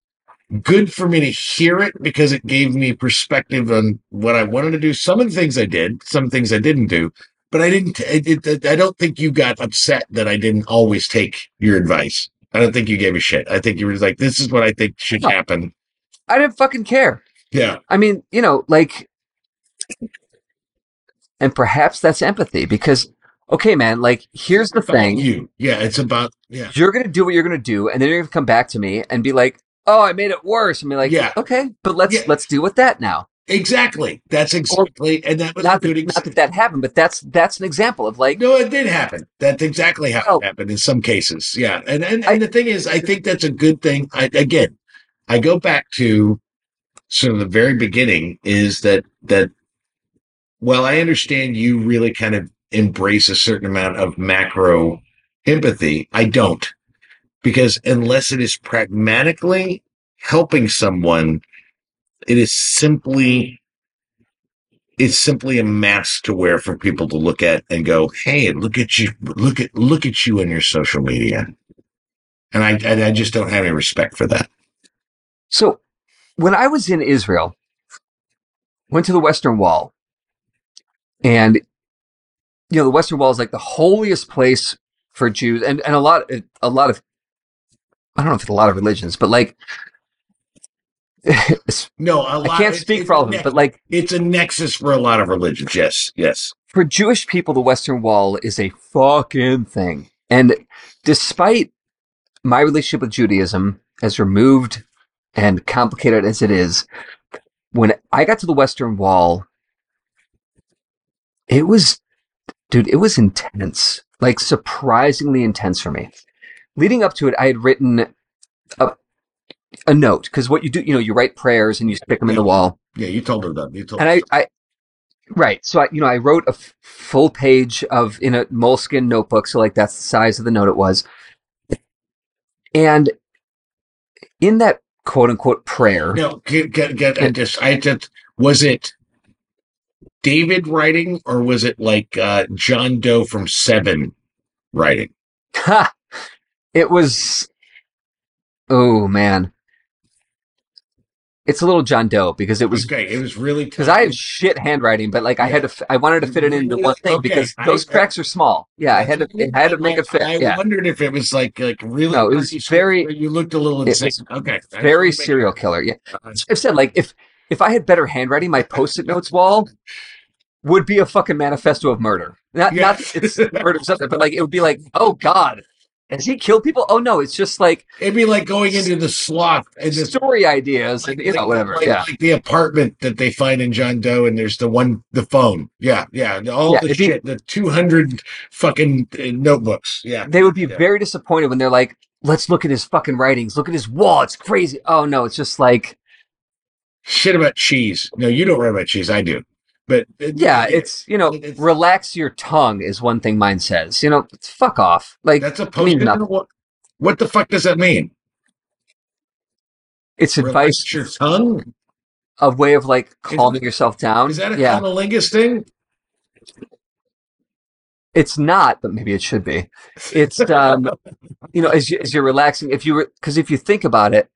good for me to hear it because it gave me perspective on what I wanted to do. Some of the things I did, some things I didn't do, but I didn't, it, I don't think you got upset that I didn't always take your advice. I don't think you gave a shit. I think you were like, this is what I think should No. happen. I didn't fucking care. Yeah. I mean, you know, like, and perhaps that's empathy because, okay, man, like, here's the About thing. You. Yeah. It's about, yeah. You're going to do what you're going to do, and then you're going to come back to me and be like, oh, I made it worse. And be like, Yeah. okay, but let's, Yeah. let's deal with that now. Exactly. That's exactly, and that was Not that, not that that happened, but that's, that's an example of like, No, it did happen. That's exactly how Oh. it happened in some cases. Yeah. And and, I- the thing is, I think that's a good thing. I, again, I go back to sort of the very beginning is that that well, I understand you really kind of embrace a certain amount of macro empathy. I don't. Because unless it is pragmatically helping someone, it is simply it's simply a mask to wear for people to look at and go, "Hey, look at you! Look at look at you on your social media." And I and I just don't have any respect for that. So when I was in Israel, went to the Western Wall, and you know the Western Wall is like the holiest place for Jews, and and a lot a lot of I don't know if it's a lot of religions, but like No, a lot. I can't speak for all of them, nex- but like it's a nexus for a lot of religions. Yes, yes. for Jewish people, the Western Wall is a fucking thing. And despite my relationship with Judaism, as removed and complicated as it is, when I got to the Western Wall, it was, dude, it was intense, like surprisingly intense for me. Leading up to it, I had written a, a note because what you do, you know, you write prayers and you stick them in the wall. Yeah, you told her that. You told. And I, I, right. So I, you know, I wrote a f- full page of in a moleskin notebook. So like that's the size of the note it was. And in that quote unquote prayer, no, get, get, get, I just, I just, was it David writing or was it like uh, John Doe from Seven writing? ha, it was, oh man, it's a little John Doe because it was okay. It was really because I have shit handwriting, but like I had to, f- I wanted to fit it into one thing Okay, because I- those cracks are small. Yeah, I had to, I had to make it fit. I, I Yeah, wondered if it was like like really. No, it was very- You looked a little it insane. okay, very serial killer. Yeah. Uh, I've said like if if I had better handwriting, my post-it notes wall would be a fucking manifesto of murder. Not Yeah. not it's murder something, but like it would be like, oh god, has he killed people? Oh no, it's just like It'd be like going into the sloth and the story ideas and you know like- whatever. like- yeah, like the apartment that they find in John Doe, and there's the one, the phone. Yeah, yeah, all Yeah, the it'd be- shit, the two hundred fucking uh, notebooks. Yeah, they would be Yeah. very disappointed when they're like, let's look at his fucking writings, look at his wall, it's crazy. Oh no, it's just like shit about cheese. No, you don't write about cheese. I do. But Yeah, it's you know, It's- relax your tongue is one thing mine says. You know, fuck off. Like that's a post. What, what the fuck does that mean? It's advice, your tongue. a way of like Is- calming yourself down. Is that a yeah, cunnilingus thing? it's not, but maybe it should be. It's um, you know, as you, as you're relaxing, if you were because if you think about it,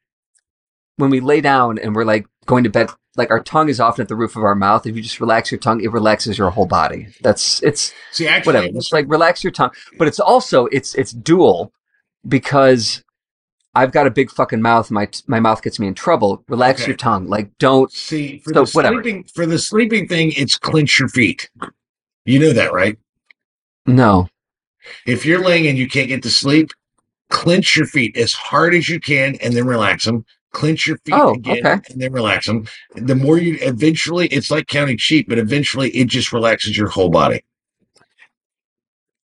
when we lay down and we're like going to bed, like our tongue is often at the roof of our mouth. If you just relax your tongue, it relaxes your whole body. That's it's See, actually, whatever. Just like relax your tongue. But it's also it's it's dual because I've got a big fucking mouth. My my mouth gets me in trouble. Relax Okay. your tongue. Like don't. see for So, the whatever. sleeping for the sleeping thing, it's clench your feet. You know that, right? No. If you're laying and you can't get to sleep, clench your feet as hard as you can and then relax them. Clench your feet Oh, again okay. and then relax them. The more you eventually, it's like counting sheep, but eventually it just relaxes your whole body.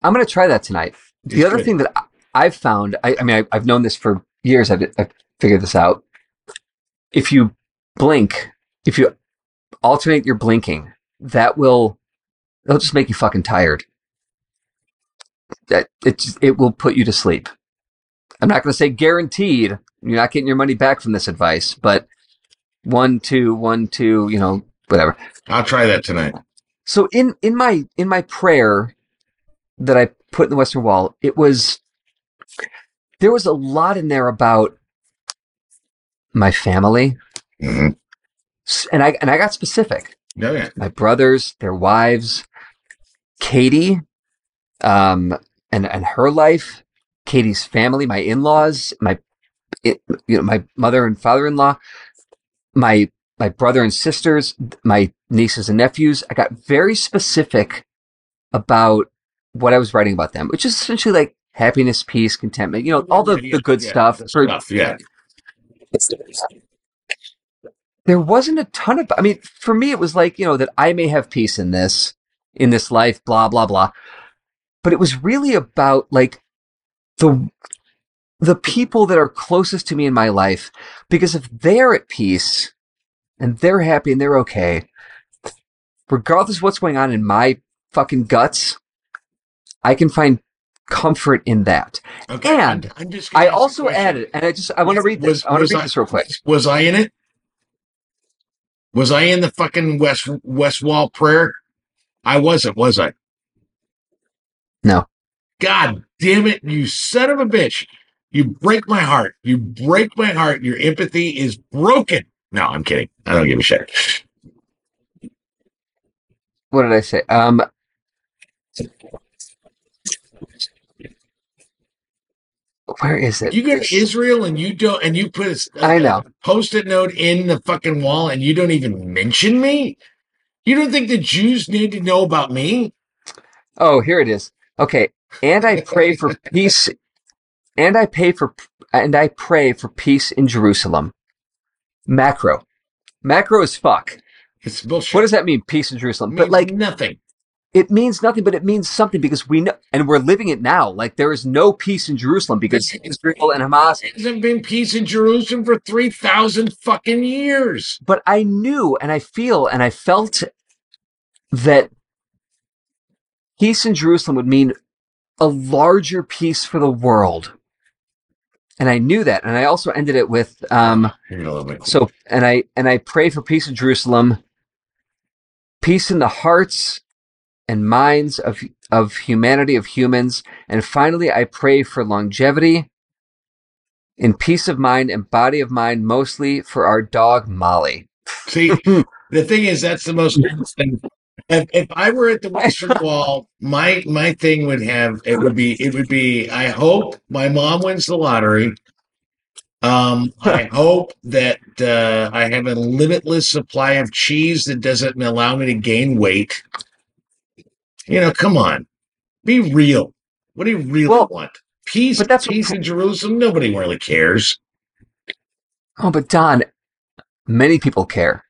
I'm gonna try that tonight. The other good. thing that I've found, I, I mean, I, I've known this for years. I've, I've figured this out. If you blink, if you alternate your blinking, that will, it'll just make you fucking tired. That it, it will put you to sleep. I'm not going to say guaranteed. You're not getting your money back from this advice, but one, two, one, two, you know, whatever. I'll try that tonight. So in in my in my prayer that I put in the Western Wall, it was there was a lot in there about my family, Mhm. And I and I got specific. Oh, yeah. My brothers, their wives, Katie, um, and and her life, Katie's family, my in laws, my it, you know my mother and father in law, my my brother and sisters, my nieces and nephews. I got very specific about what I was writing about them, which is essentially like happiness, peace, contentment. You know, all the, the good Yeah, stuff. the for- stuff, yeah. there wasn't a ton of i mean for me it was like you know that i may have peace in this in this life blah blah blah but it was really about like the the people that are closest to me in my life because if they're at peace and they're happy and they're okay regardless of what's going on in my fucking guts i can find comfort in that Okay. And I'm, I'm just i also added and i just i want to read Was- i want to read I- this real quick Was I in it? Was I in the fucking West West Wall prayer? I wasn't, was I? No. God damn it, you son of a bitch. You break my heart. You break my heart. Your empathy is broken. No, I'm kidding. I don't give a shit. what did I say? Um, where is it? You go to Israel and you don't, and you put a I know. post-it note in the fucking wall, and you don't even mention me. You don't think the Jews need to know about me? Oh, here it is. Okay, and I pray for peace, and I pay for, and I pray for peace in Jerusalem. Macro, macro is fuck. It's bullshit. What does that mean? Peace in Jerusalem, but like nothing. it means nothing, but it means something because we know, and we're living it now. Like there is no peace in Jerusalem because Israel and Hamas There hasn't been peace in Jerusalem for three thousand fucking years. but I knew and I feel and I felt that peace in Jerusalem would mean a larger peace for the world. And I knew that. And I also ended it with um You're gonna love me. so and I and I pray for peace in Jerusalem, peace in the hearts and minds of of humanity of humans, and finally I pray for longevity in peace of mind and body of mind, mostly for our dog Molly. See, the thing is, that's the most. If, if I were at the Western Wall, my my thing would have it would be it would be. I hope my mom wins the lottery. Um, I hope that uh, I have a limitless supply of cheese that doesn't allow me to gain weight. You know, come on, be real. What do you really Well, want? Peace, but that's what- peace in Jerusalem. Nobody really cares. Oh, but Don, many people care.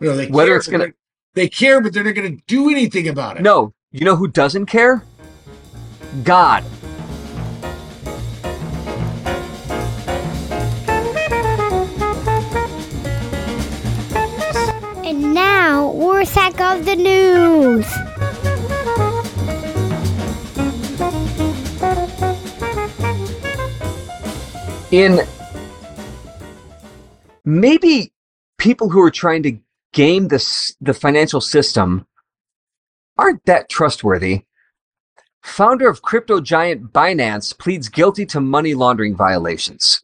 You know, they Whether care, it's gonna- they care, but they're not going to do anything about it. No, you know who doesn't care? God. And now, Warsack of the news. in maybe people who are trying to game this the financial system aren't that trustworthy. Founder of crypto giant Binance pleads guilty to money laundering violations.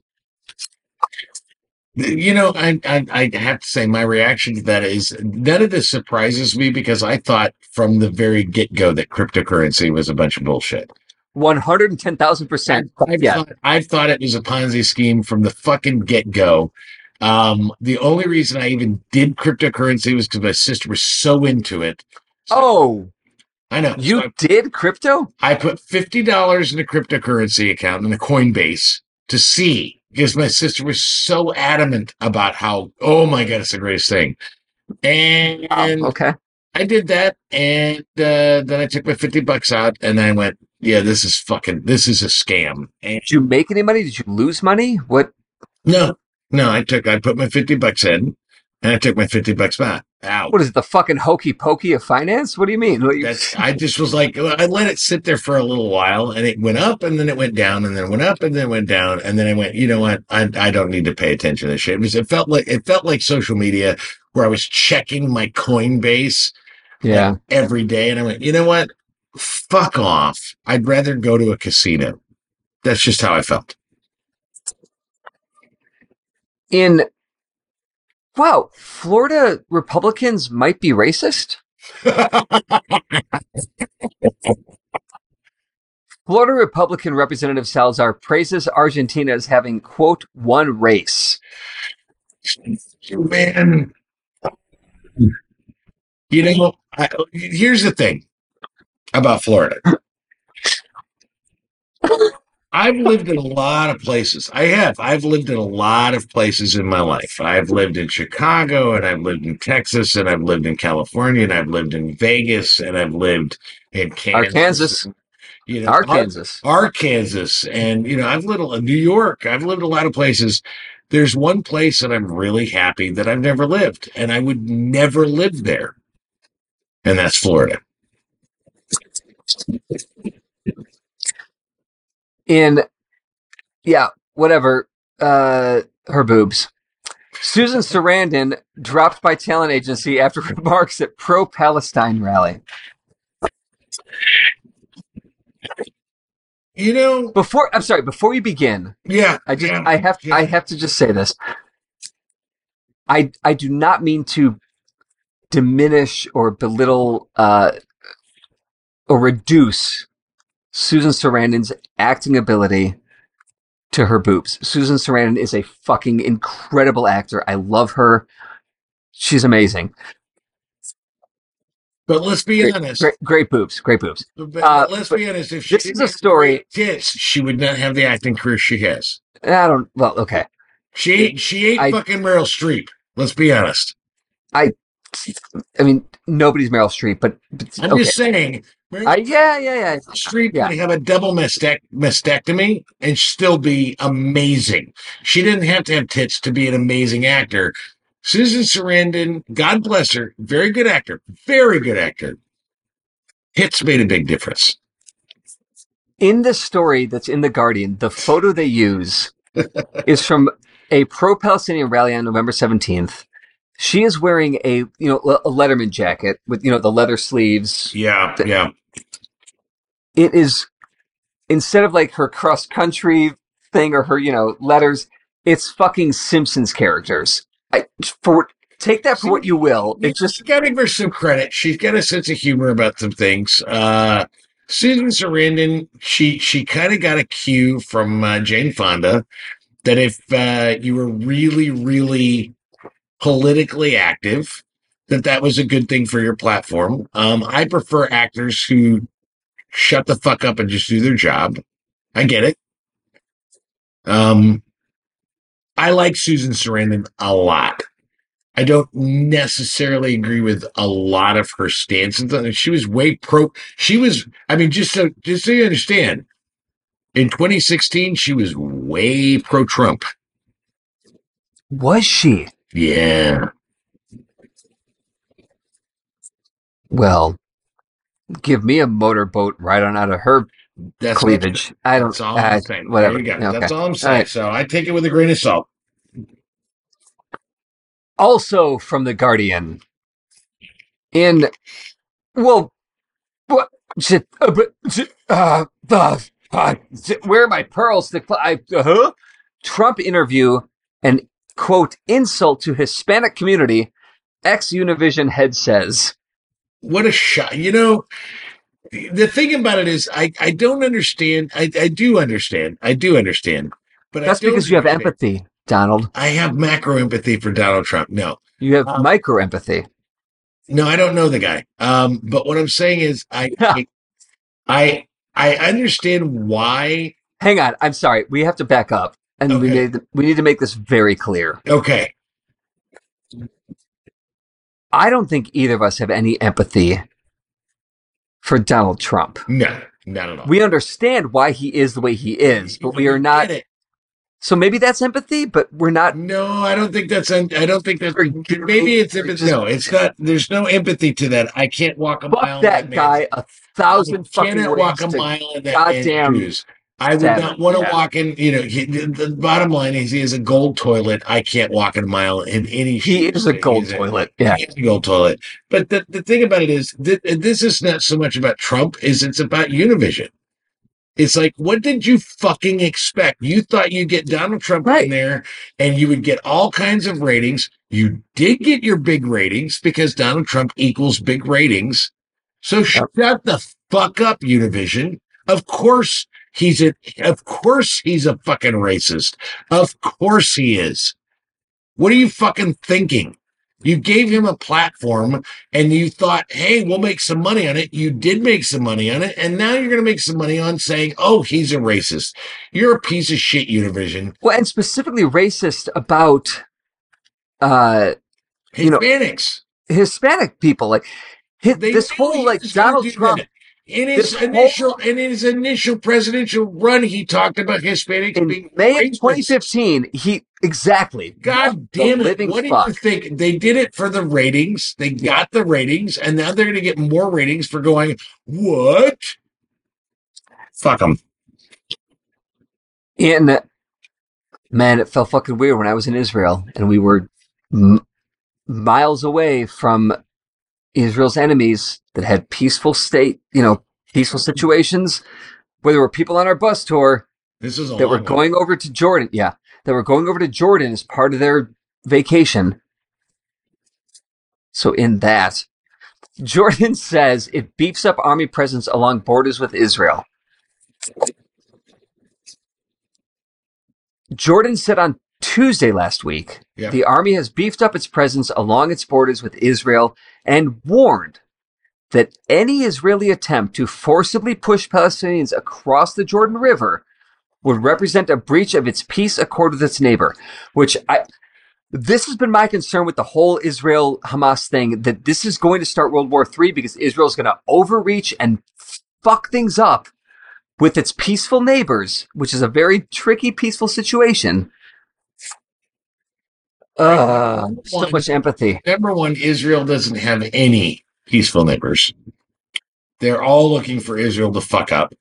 You know, I, I I have to say my reaction to that is none of this surprises me because I thought from the very get go that cryptocurrency was a bunch of bullshit. 110,000%. I've, Yeah. thought, I've thought it was a Ponzi scheme from the fucking get go. Um, the only reason I even did cryptocurrency was because my sister was so into it. So- Oh, I know. you So did crypto? I, I put fifty dollars in a cryptocurrency account in a Coinbase to see because my sister was so adamant about how oh my god it's the greatest thing, and Oh, okay. I did that, and uh, then I took my fifty bucks out, and I went, yeah, this is fucking this is a scam, and Did you make any money? Did you lose money? What? No, no, I took, I put my 50 bucks in and I took my 50 bucks back out. What is it? The fucking hokey pokey of finance? What do you mean? What you- That's, I just was like, I let it sit there for a little while and it went up and then it went down and then it went up and then it went down. And then I went, you know what? I, I don't need to pay attention to this shit. It, was, it felt like, it felt like social media where I was checking my Coinbase uh, yeah. like, every day. And I went, you know what? Fuck off. I'd rather go to a casino. That's just how I felt. In wow, Florida Republicans might be racist. Florida Republican Representative Salazar praises Argentina as having quote one race. man. You know, I, here's the thing about Florida. I've lived in a lot of places. I have. I've lived in a lot of places in my life. I've lived in Chicago and I've lived in Texas and I've lived in California and I've lived in Vegas and I've lived in Kansas. Arkansas. You know, Arkansas. Arkansas, and you know, I've lived in New York. I've lived a lot of places. There's one place that I'm really happy that I've never lived, and I would never live there, and that's Florida. In yeah whatever uh her boobs. Susan sarandon dropped by talent agency after remarks at pro-palestine rally. You know, before i'm sorry before we begin yeah, i just yeah, i have yeah. i have to just say this. I i do not mean to diminish or belittle uh or reduce susan sarandon's acting ability to her boobs. Susan Sarandon is a fucking incredible actor. I love her. She's amazing. But let's be Great, honest. great, great boobs. Great boobs. But uh, let's but be honest. If she this is a story- tits, she would not have the acting career she has. I don't. Well, okay. She ain't. She ain't I- fucking Meryl Streep. Let's be honest. I. I mean, nobody's Meryl Streep, but, but I'm okay. just saying. Meryl I, yeah, yeah, yeah. Streep Yeah. have a double mastec- mastectomy and still be amazing. She didn't have to have tits to be an amazing actor. Susan Sarandon, God bless her, very good actor, very good actor. Tits made a big difference. in the story that's in the Guardian, the photo they use is from a pro-Palestinian rally on November seventeenth. She is wearing a you know a Letterman jacket with you know the leather sleeves. Yeah, yeah. It is instead of like her cross country thing or her you know letters, it's fucking Simpsons characters. I for take that for what you will. It just She's got to give her some credit. She's got a sense of humor about some things. Uh, Susan Sarandon, she she kind of got a cue from uh, Jane Fonda that if uh, you were really, really politically active, that that was a good thing for your platform. Um, I prefer actors who shut the fuck up and just do their job. I get it. Um, I like Susan Sarandon a lot. I don't necessarily agree with a lot of her stances. She was way pro. She was. I mean, just so just so you understand, in 2016, she was way pro Trump. was she? Yeah. Well, give me a motorboat right on out of her That's cleavage. I don't. That's all I'm saying. Whatever. There you go. Okay. That's all I'm saying. right. So I take it with a grain of salt. Also from the Guardian. In well, what? uh, but, uh, uh, uh, where are my pearls? The cl- I, uh, Trump interview and quote insult to Hispanic community. Ex Univision head says. What a shot. You know, the thing about it is I, I don't understand. I, I do understand. I do understand. But That's because you have understand. empathy, Donald. I have macro empathy for Donald Trump. No. You have Um, micro empathy. No, I don't know the guy. Um, but what I'm saying is I I, I I understand why Hang on, I'm sorry. We have to back up, and we Okay. need we need to make this very clear. okay. I don't think either of us have any empathy for Donald Trump. No, not at all. We understand why he is the way he is, but we are not. So maybe that's empathy, but we're not. No, I don't think that's. I don't think that's. Maybe it's empathy. No, it's not. There's no empathy to that. I can't walk a mile. Fuck in that man's- guy a thousand I fucking cannot walk a mile in that goddamn shoes. I would stab not want to Yeah. walk in. You know, he, the, the bottom line is he is a gold toilet. I can't walk in a mile in any. He is a gold he's toilet. Yeah. He is a gold toilet. But the, the thing about it is, th- this is not so much about Trump. Is it's about Univision. It's like, what did you fucking expect? You thought you'd get Donald Trump Right. in there and you would get all kinds of ratings. You did get your big ratings because Donald Trump equals big ratings. So shut the fuck up, Univision. Of course he's a, of course he's a fucking racist. Of course he is. What are you fucking thinking? You gave him a platform and you thought, hey, we'll make some money on it. You did make some money on it. And now you're going to make some money on saying, oh, he's a racist. You're a piece of shit, Univision. Well, and specifically racist about uh You know, Hispanics. Hispanic people. Like hi- They this whole like Donald Trump. that. In his this whole- initial in his initial presidential run, he talked about Hispanics In being May of racist. 2015, he exactly. God the damn it. What do fuck. you think? They did it for the ratings. They got the ratings, and now they're going to get more ratings for going, what? Fuck them. in man it felt fucking weird when i was in israel and we were m- miles away from israel's enemies that had peaceful state you know peaceful situations where there were people on our bus tour This is that were long one. going over to jordan yeah that were going over to jordan as part of their vacation so in that jordan says it beefs up army presence along borders with israel Jordan said on Tuesday last week Yeah. the army has beefed up its presence along its borders with Israel and warned that any Israeli attempt to forcibly push Palestinians across the Jordan River would represent a breach of its peace accord with its neighbor, which I this has been my concern with the whole Israel Hamas thing that this is going to start World War III because Israel is going to overreach and fuck things up with its peaceful neighbors, which is a very tricky, peaceful situation. Uh, so One. much empathy. Number one, Israel doesn't have any peaceful neighbors. They're all looking for Israel to fuck up.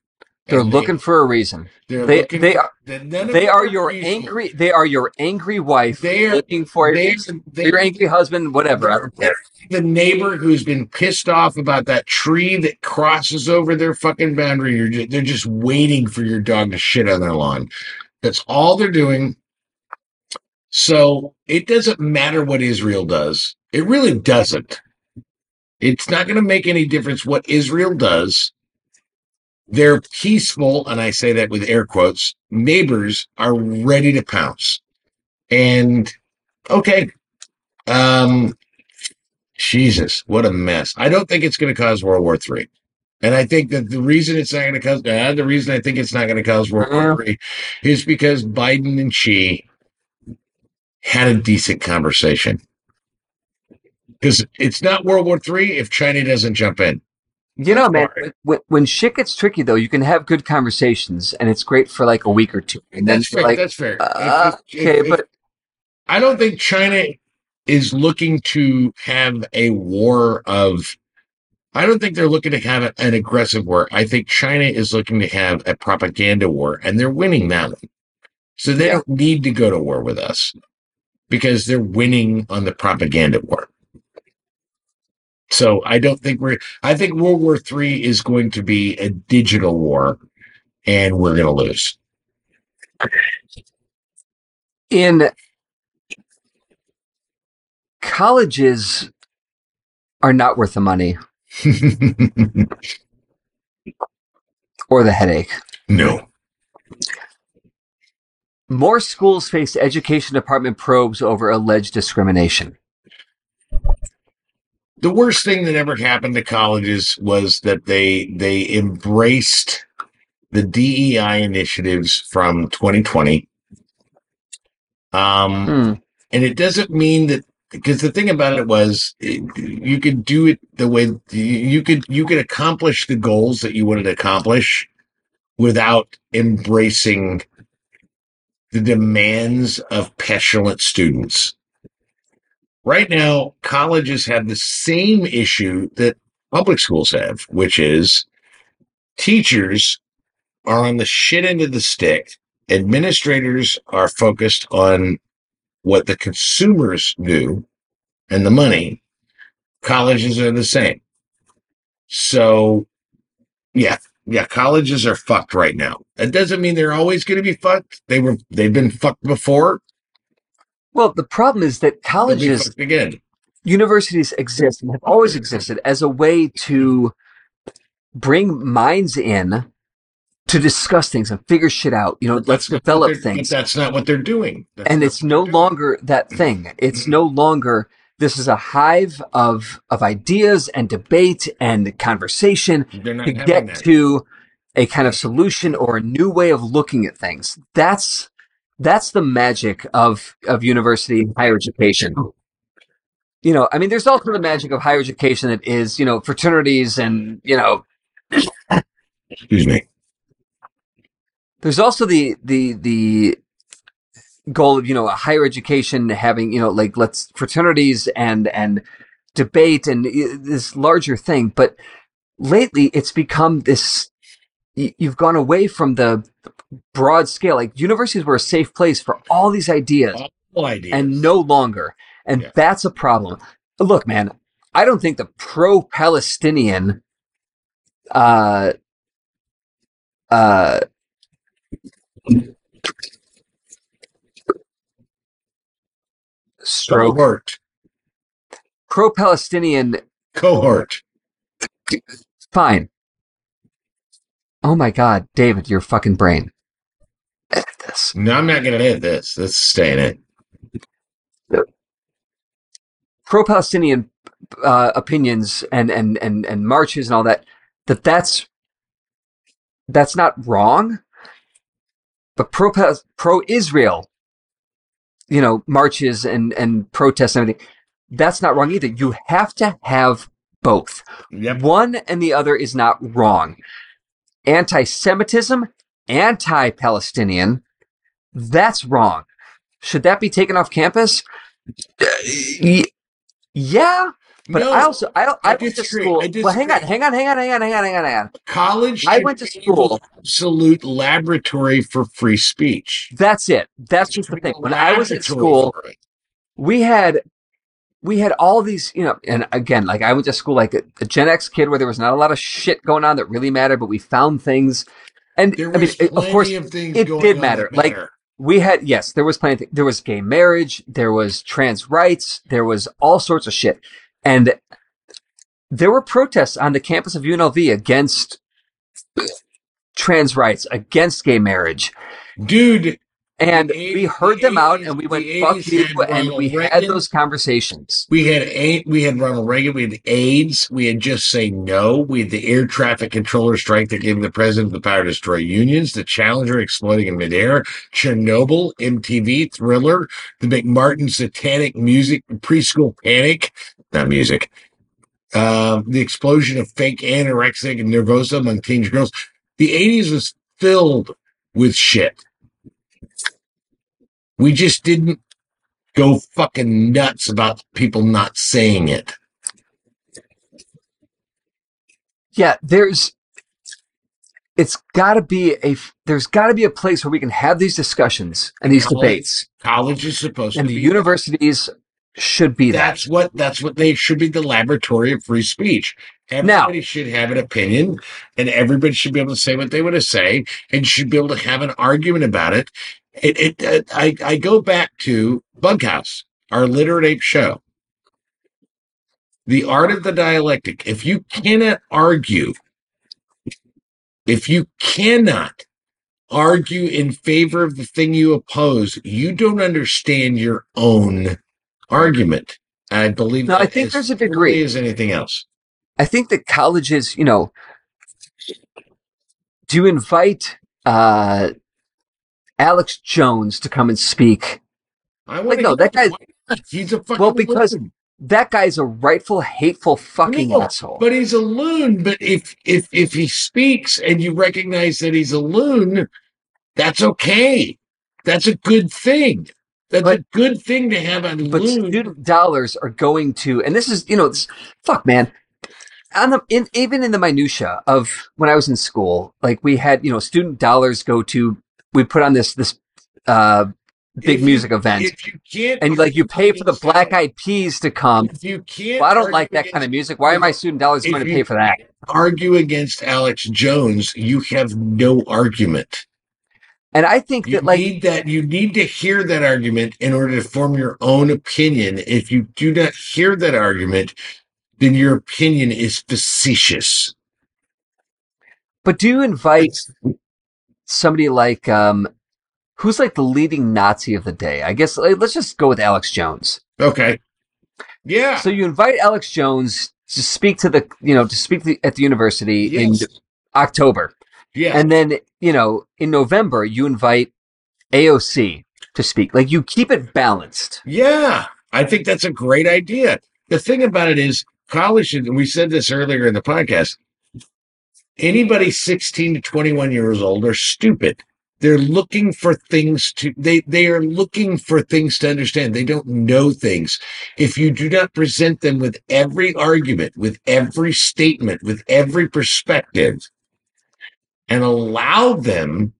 They're And they- looking for a reason. They're They looking they for- are that they are your peaceful. angry they are your angry wife They are- looking for a reason. They, your angry husband, whatever. I They're- don't care. the neighbor who's been pissed off about that tree that crosses over their fucking boundary. You're just, they're just waiting for your dog to shit on their lawn. That's all they're doing. So it doesn't matter what Israel does. It really doesn't. It's not going to make any difference what Israel does. Their peaceful, and I say that with air quotes, neighbors are ready to pounce. And okay. Um, Jesus, what a mess. I don't think it's going to cause World War III. And I think that the reason it's not going to cause, uh, the reason I think it's not going to cause World War III is because Biden and Xi had a decent conversation. Because it's not World War Three if China doesn't jump in. You know, man, when, when shit gets tricky though, you can have good conversations and it's great for like a week or two. And then That's fair. like, that's fair. Uh, if- okay, if- but I don't think China is looking to have a war of I don't think they're looking to have an aggressive war. I think China is looking to have a propaganda war, and they're winning that one. So they Yeah. don't need to go to war with us because they're winning on the propaganda war. So I don't think we're. I think World War III is going to be a digital war, and we're going to lose. In colleges are not worth the money or the headache. no. More schools face education department probes over alleged discrimination. the worst thing that ever happened to colleges was that they they embraced the DEI initiatives from 2020. Um, Hmm. and it doesn't mean that because the thing about it was it, you could do it the way you could you could accomplish the goals that you wanted to accomplish without embracing the demands of petulant students. Right now, colleges have the same issue that public schools have, which is teachers are on the shit end of the stick. Administrators are focused on what the consumers do and the money. Colleges are the same. So, yeah, yeah, colleges are fucked right now. That doesn't mean they're always going to be fucked. They were, they've been fucked before. Well, the problem is that colleges, again. universities exist and have always existed as a way to bring minds in to discuss things and figure shit out. You know, let's develop things. But that's not what they're doing. That's and it's no doing. longer that thing. It's no longer this is a hive of of ideas and debate and conversation to get that. to a kind of solution or a new way of looking at things. That's that's the magic of of university and higher education. You know, I mean, there's also the magic of higher education that is, you know, fraternities and you know, Excuse me. there's also the the the goal of you know a higher education having you know like let's fraternities and and debate and this larger thing but lately it's become this you've gone away from the broad scale like universities were a safe place for all these ideas All ideas. and no longer and Yeah. that's a problem look man i don't think the pro-palestinian uh uh stroke cohort. pro-palestinian Cohort. fine oh my god david your fucking brain edit this No, I'm not going to edit this. Let's stay in it. pro-Palestinian uh, opinions and, and and and marches and all that that that's that's not wrong but pro pro-Israel you know marches and and protests and everything. That's not wrong either. You have to have both. Yep. one and the other is not wrong. Anti-semitism anti-palestinian that's wrong. Should that be taken off campus? Yeah but No, I also I, I, I went to school. Well, hang on, hang on, hang on, hang on, hang on, hang on, hang on. college. I went to school. Absolute laboratory for free speech. That's it. That's just the thing. When I was at school, we had we had all these, you know, and again, like I went to school like a, a Gen X kid where there was not a lot of shit going on that really mattered, but we found things. And There I mean, was it- of course, of things it going did on matter. Like, we had yes, there was plenty. Of there was gay marriage, there was trans rights, there was all sorts of shit, and there were protests on the campus of UNLV against trans rights, against gay marriage, dude. and we heard them out, and we went fuck you, and Ronald we had those conversations. We had eight. We had Ronald Reagan. We had AIDS. We had just say no. We had the air traffic controller strike that gave the president the power to destroy unions. The Challenger exploding in midair. Chernobyl. MTV. Thriller. The McMartin satanic music. Preschool panic. Not music. Um, the explosion of fake anorexic and nervosa among teenage girls. The 80s was filled with shit. We just didn't go fucking nuts about people not saying it. Yeah, there's it's got to be a there's got to be a place where we can have these discussions and these College- debates, College is supposed and to the be universities should be that. That's what that's what they should be the laboratory of free speech. Everybody should have an opinion, and everybody should be able to say what they want to say, and should be able to have an argument about it. It, it, uh, I, I go back to Bughouse, our literate ape show. The art of the dialectic. If you cannot argue, if you cannot argue in favor of the thing you oppose, you don't understand your own argument. I believe. No, I think there's a degree. As anything else. I think that colleges, you know, do you invite uh, Alex Jones to come and speak. I want no, that guy- He's a fucking Well, because loon. That guy's a rightful, hateful fucking No, asshole. But he's a loon. But if if if he speaks and you recognize that he's a loon, that's okay. That's a good thing. That's But- a good thing to have a but loon. student dollars are going to, and this is, you know, this, fuck, man. On the, in, even in the minutia of when I was in school, like we had, you know, student dollars go to, we put on this, this, uh, big If music event If you can't, and like you pay for the black eyed peas to come. If you can't, Well, I don't like that against- kind of music. Why are my student dollars going to pay for that? Argue against Alex Jones, you have no argument. And I think You that like, need that. You need to hear that argument in order to form your own opinion. If you do not hear that argument, then your opinion is facetious. but do you invite somebody like, um, who's like the leading Nazi of the day? I guess like, let's just go with Alex Jones. Okay. Yeah. So you invite Alex Jones to speak to the, you know, to speak the, at the university Yes. in October. Yeah. And then, you know, in November, you invite AOC to speak. Like you keep it balanced. Yeah, I think that's a great idea. The thing about it is, college, and we said this earlier in the podcast, anybody 16 to 21 years old are stupid. They're looking for things to, they, they are looking for things to understand. They don't know things. If you do not present them with every argument, with every statement, with every perspective, and allow them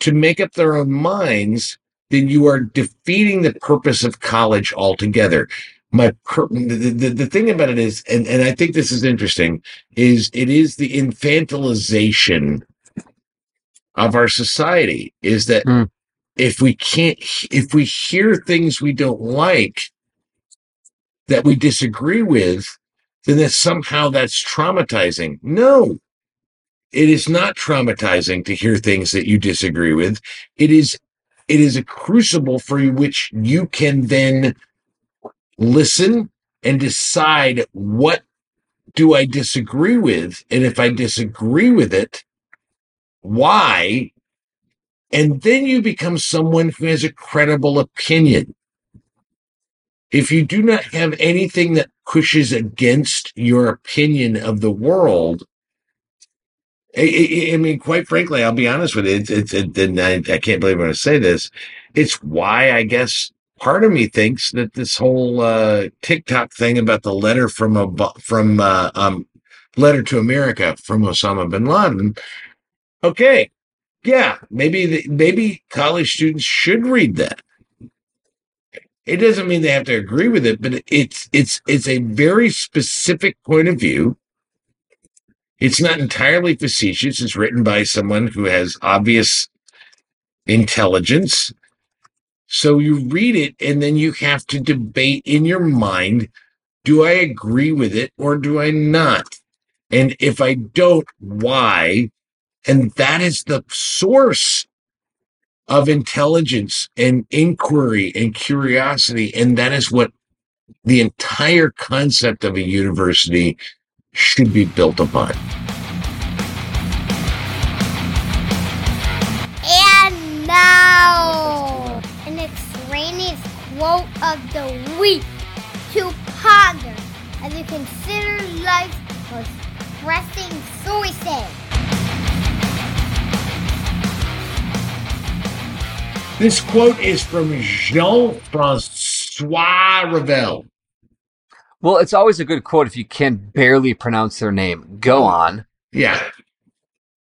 to make up their own minds, then you are defeating the purpose of college altogether. My per- the, the, the thing about it is, and, and I think this is interesting, is it is the infantilization of our society. Is that Mm. if we can't, if we hear things we don't like, that we disagree with, then that somehow that's traumatizing. No, it is not traumatizing to hear things that you disagree with. It is it is a crucible for which you can then listen and decide what do I disagree with and if I disagree with it why and then you become someone who has a credible opinion if you do not have anything that pushes against your opinion of the world I, I, I mean, quite frankly, I'll be honest with you. It's, it's, it, and I, I can't believe I'm going to say this. It's why I guess part of me thinks that this whole uh, TikTok thing about the letter from a from uh, um, letter to America from Osama bin Laden. Okay, yeah, maybe the, maybe college students should read that. It doesn't mean they have to agree with it, but it's it's it's a very specific point of view. It's not entirely facetious. It's written by someone who has obvious intelligence. So you read it and then you have to debate in your mind do I agree with it or do I not? And if I don't, why? And that is the source of intelligence and inquiry and curiosity. And that is what the entire concept of a university should be built upon. And now, an extraneous quote of the week to ponder as you consider life's most pressing suicide. This quote is from Jean Francois Revel. Well, it's always a good quote if you can barely pronounce their name. Go on. Yeah.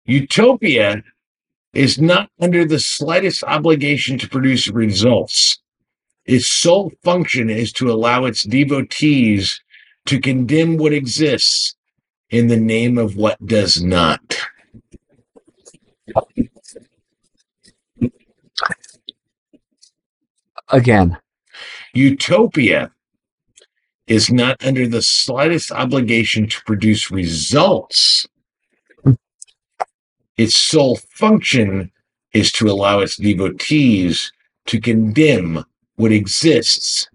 Utopia is not under the slightest obligation to produce results. Its sole function is to allow its devotees to condemn what exists in the name of what does not. Again. Utopia is not under the slightest obligation to produce results. Its sole function is to allow its devotees to condemn what exists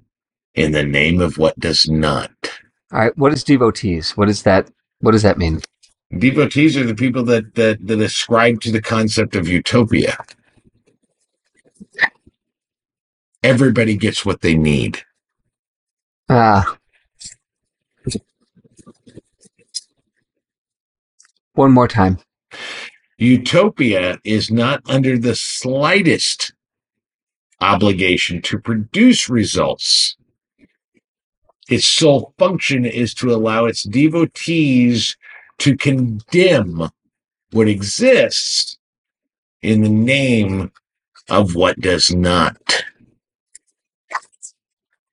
in the name of what does not. All right. What is devotees? What is that? What does that mean? Devotees are the people that that, that ascribe to the concept of utopia. Everybody gets what they need. Ah. One more time. Utopia is not under the slightest obligation to produce results. Its sole function is to allow its devotees to condemn what exists in the name of what does not.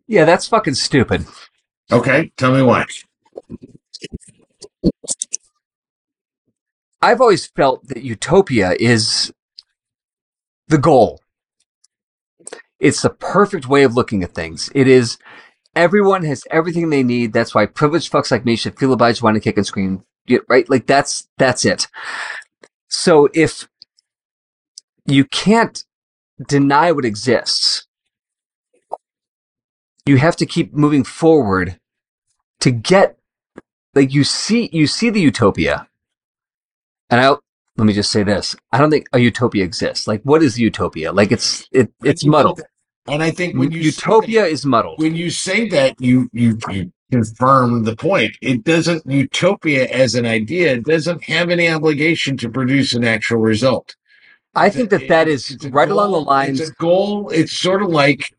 Yeah, that's fucking stupid. Okay, tell me why. I've always felt that utopia is the goal. It's the perfect way of looking at things. It is everyone has everything they need. That's why privileged fucks like me should feel obliged to want to kick and scream. Right? Like that's that's it. So if you can't deny what exists, you have to keep moving forward to get like you see you see the utopia and I let me just say this: I don't think a utopia exists. Like, what is utopia? Like, it's it it's muddled. And I think when you utopia is muddled. when you say that you you you confirm the point it doesn't utopia as an idea doesn't have any obligation to produce an actual result I think that that It's- is right along the goal- lines. it's a goal it's sort of like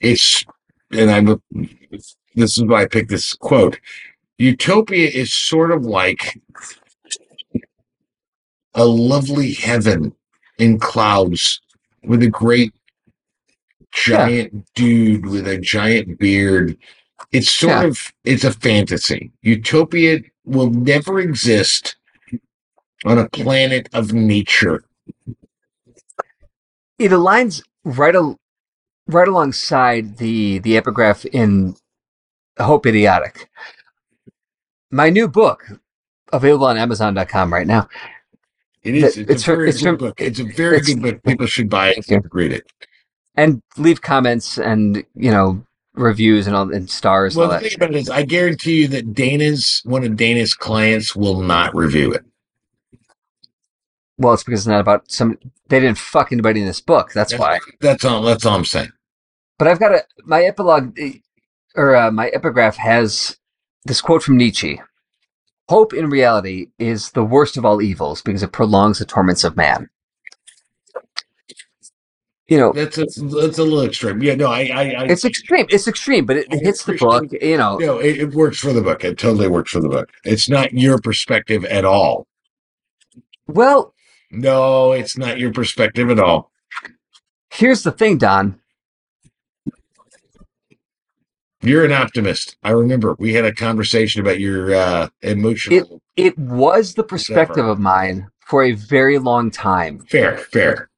it's and i'm this is why i picked this quote. Utopia is sort of like a lovely heaven in clouds with a great giant dude with a giant beard. It's sort Yeah. of it's a fantasy. Utopia will never exist on a planet of nature. It aligns right al- right alongside the the epigraph in Hope Idiotic. My new book available on Amazon.com right now. It is. It's, it's a very it's good from- book. It's a very it's- good book. People should buy it. You. Read it. And leave comments and you know reviews and all and stars Well, and the thing about it is, I guarantee you that Dana's one of Dana's clients will not review it. Well, it's because it's not about some. They didn't fuck anybody in this book. That's why. That's all. That's all I'm saying. But I've got a my epilogue eh, or uh, my epigraph has this quote from Nietzsche. Hope in reality is the worst of all evils because it prolongs the torments of man. You know, That's a, that's a little extreme. Yeah. No. I. I. I it's extreme. It's extreme, but it, it hits the book. You know, no. It, it works for the book. It totally works for the book. It's not your perspective at all. well, No, it's not your perspective at all. here's the thing, Don. You're an optimist. I remember we had a conversation about your uh, emotional. It was the perspective of mine for a very long time. fair. Fair.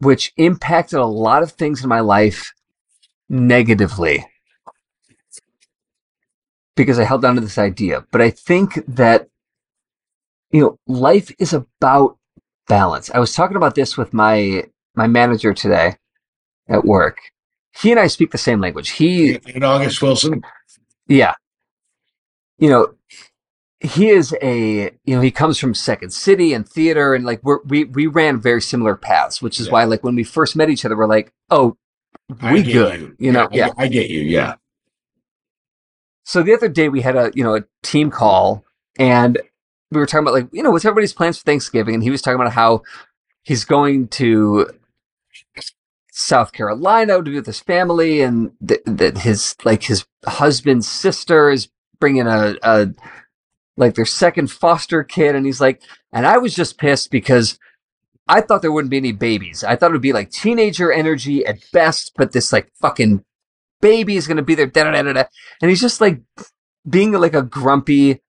which impacted a lot of things in my life negatively because I held on to this idea. But I think that, you know, life is about balance. I was talking about this with my, my manager today at work. He and I speak the same language. He, And August Wilson. yeah. You know, he is a, you know, he comes from Second City and theater and like we're, we, we ran very similar paths, which is Yeah. why like when we first met each other, we're like, oh, we good, you know, I- yeah. I, get you. Yeah. So the other day we had a, you know, a team call and we were talking about like, you know, what's everybody's plans for Thanksgiving? And he was talking about how he's going to South Carolina to be with his family, and that that his like his husband's sister is bringing a, a like their second foster kid, and he's like, and I was just pissed because I thought there wouldn't be any babies. I thought it would be like teenager energy at best, but this like fucking baby is gonna be there, da da da, da. and he's just like being like a grumpy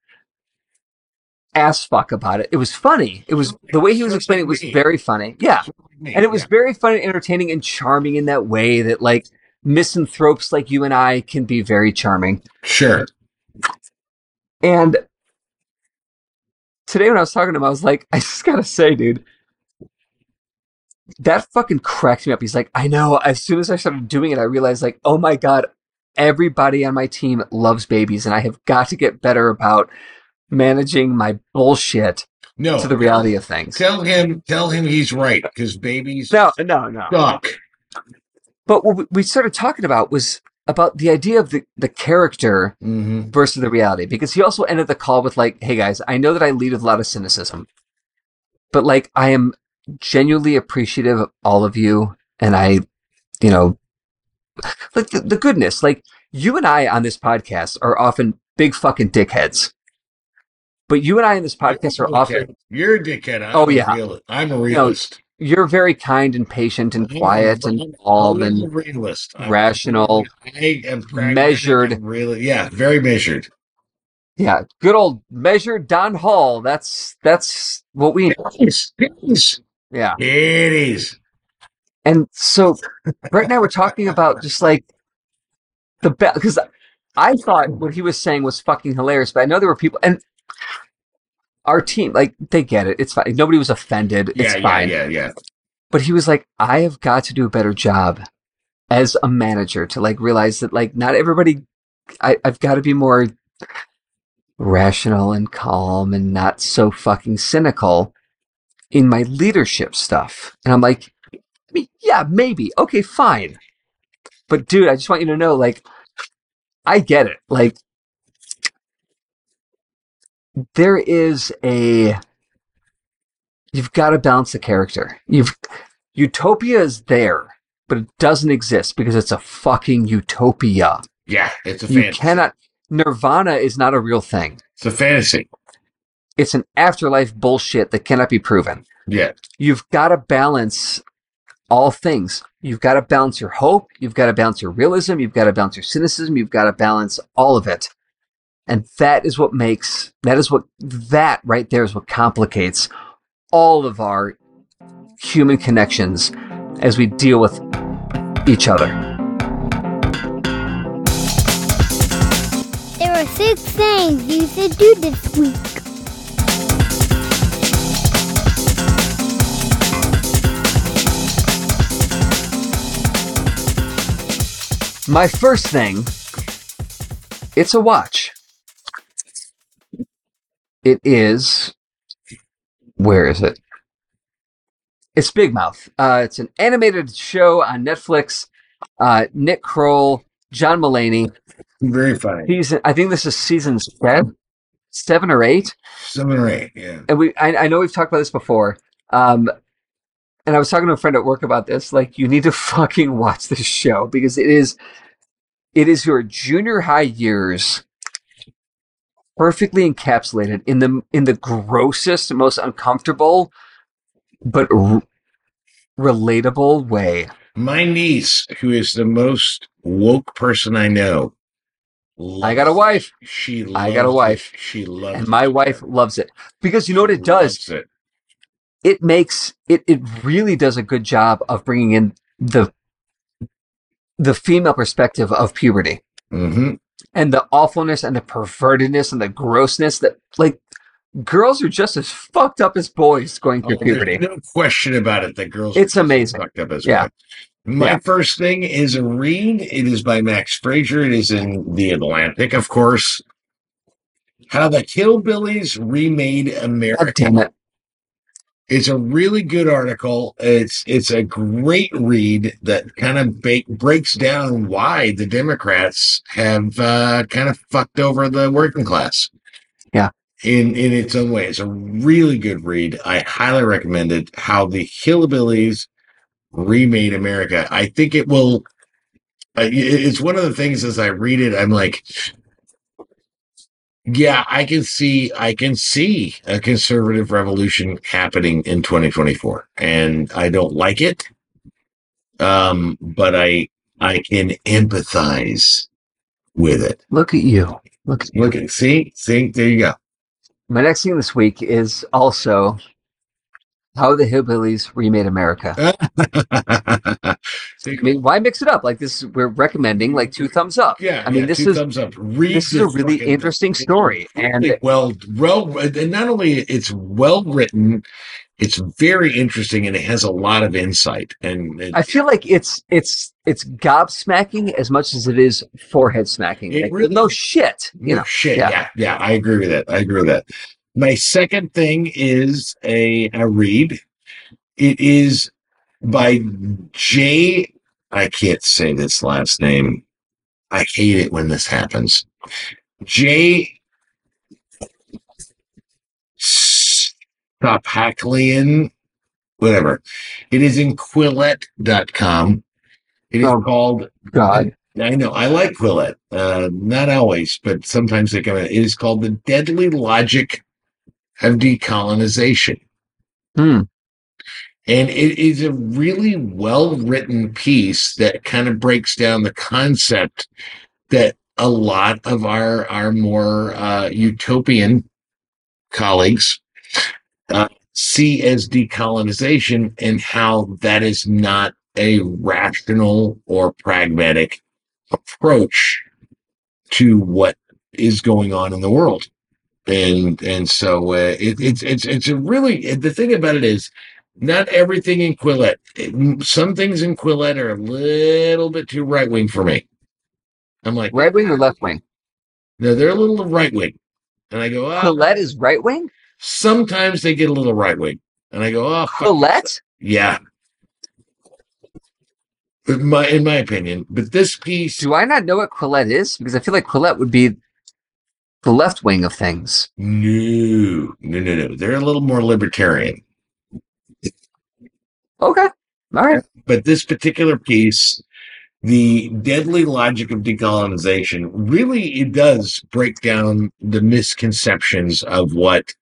ass fuck about it. It was funny. It was the way he was explaining it was very funny. Yeah. And it was very fun and entertaining and charming in that way that like misanthropes like you and I can be very charming. Sure. And today when I was talking to him, I was like, I just gotta say, dude, that fucking cracked me up. He's like, I know. As soon as I started doing it, I realized like, oh my God, everybody on my team loves babies and I have got to get better about managing my bullshit No. to the reality of things. Tell him, tell him he's right because babies No, no, no. suck. But what we- started talking about was about the idea of the, the character Mm-hmm. versus the reality. Because he also ended the call with like, hey guys, I know that I lead with a lot of cynicism, but like I am genuinely appreciative of all of you. And I, you know, like the, the goodness, like you and I on this podcast are often big fucking dickheads. But you and I in this podcast are often, You're a dickhead. I'm Oh, yeah. realist. I'm a realist. you're very kind and patient and quiet and calm I'm and realist. I'm- rational. I am measured. and Really, yeah, very measured. Yeah, good old measured Don Hall. That's that's what we yes. yeah. It is. And so Brett and I were talking about just like the best because I thought what he was saying was fucking hilarious, but I know there were people and our team like they get it. It's fine. Nobody was offended. It's Yeah, yeah, fine. yeah, yeah. But he was like, I have got to do a better job as a manager to like realize that like not everybody. I, I've got to be more rational and calm and not so fucking cynical in my leadership stuff. And I'm like, I mean, yeah, maybe. Okay, fine. But dude, I just want you to know, like, I get it. Like, there is a, you've got to balance the character. You've, utopia is there, but it doesn't exist because it's a fucking utopia. Yeah, it's a You fantasy. cannot, nirvana is not a real thing. It's a fantasy. It's an afterlife bullshit that cannot be proven. Yeah. you've got to balance all things. You've got to balance your hope. You've got to balance your realism. You've got to balance your cynicism. You've got to balance all of it. And that is what makes, that is what, that right there is what complicates all of our human connections as we deal with each other. There are six things you should do this week. My first thing, it's a watch. It is, where is it? It's Big Mouth. Uh, it's an animated show on Netflix. Uh, Nick Kroll, John Mulaney. Very funny. He's, I think this is season seven, seven or eight. Seven or eight. Yeah. And we, I, I know we've talked about this before. Um, and I was talking to a friend at work about this. Like, you need to fucking watch this show because it is, it is your junior high years perfectly encapsulated in the in the grossest, most uncomfortable, but r- relatable way. My niece, who is the most woke person I know, I got a wife, She. I got a wife. it. She loves. and my it. wife loves it because you know what it does. it. it makes it it really does a good job of bringing in the the female perspective of puberty Mm-hmm. And the awfulness and the pervertedness and the grossness that like girls are just as fucked up as boys going through oh, puberty. no question about it. The girls. It's are amazing. Fucked up as Yeah. well. My Yeah. first thing is a read. It is by Max Frazier. It is in the Atlantic, of course. How the Hillbillies remade God America. damn it. It's a really good article. It's it's a great read that kind of ba- breaks down why the Democrats have uh, kind of fucked over the working class. Yeah. In in its own way, it's a really good read. I highly recommend it. How the Hillbillies remade America. I think it will. Uh, it's one of the things as I read it, I'm like, yeah, I can see, I can see a conservative revolution happening in 2024, and I don't like it. Um, but I, I can empathize with it. Look at you. Look at you. Look at, see, see, there you go. My next thing this week is also how the hillbillies remade America. I mean, why mix it up? Like this, we're recommending like two thumbs up. yeah, I mean, yeah, this two is thumbs up. Read this is a really interesting thing. story, and well, well, and not only it's well written, it's very interesting, and it has a lot of insight. And it, I feel like it's it's it's gobsmacking as much as it is forehead smacking. It Like, really- no shit, you know. shit, yeah. yeah. yeah, I agree with that. I agree with that. My second thing is a a read. It is by J. I can't say this last name. I hate it when this happens. J. Stopaklian, whatever. It is in Quillette.com. It is Oh. called God, I know. I like Quillette. Uh, not always, but sometimes they come in. It is called The Deadly Logic of Decolonization. Hmm. And it is a really well written piece that kind of breaks down the concept that a lot of our, our more uh, utopian colleagues uh, see as decolonization and how that is not a rational or pragmatic approach to what is going on in the world. And and so uh, it, it's it's it's a really the thing about it is not everything in Quillette. it- some things in Quillette are a little bit too right wing for me. I'm like, right wing or left wing? no, they're a little right wing, and I go, oh, Quillette is right wing. sometimes they get a little right wing, and I go, oh, fuck Quillette. Yeah. But my, in my opinion, but this piece, Do I not know what Quillette is? Because I feel like Quillette would be the left wing of things. no, no, no, no. They're a little more libertarian. Okay, all right. But this particular piece, the deadly logic of decolonization, really it does break down the misconceptions of what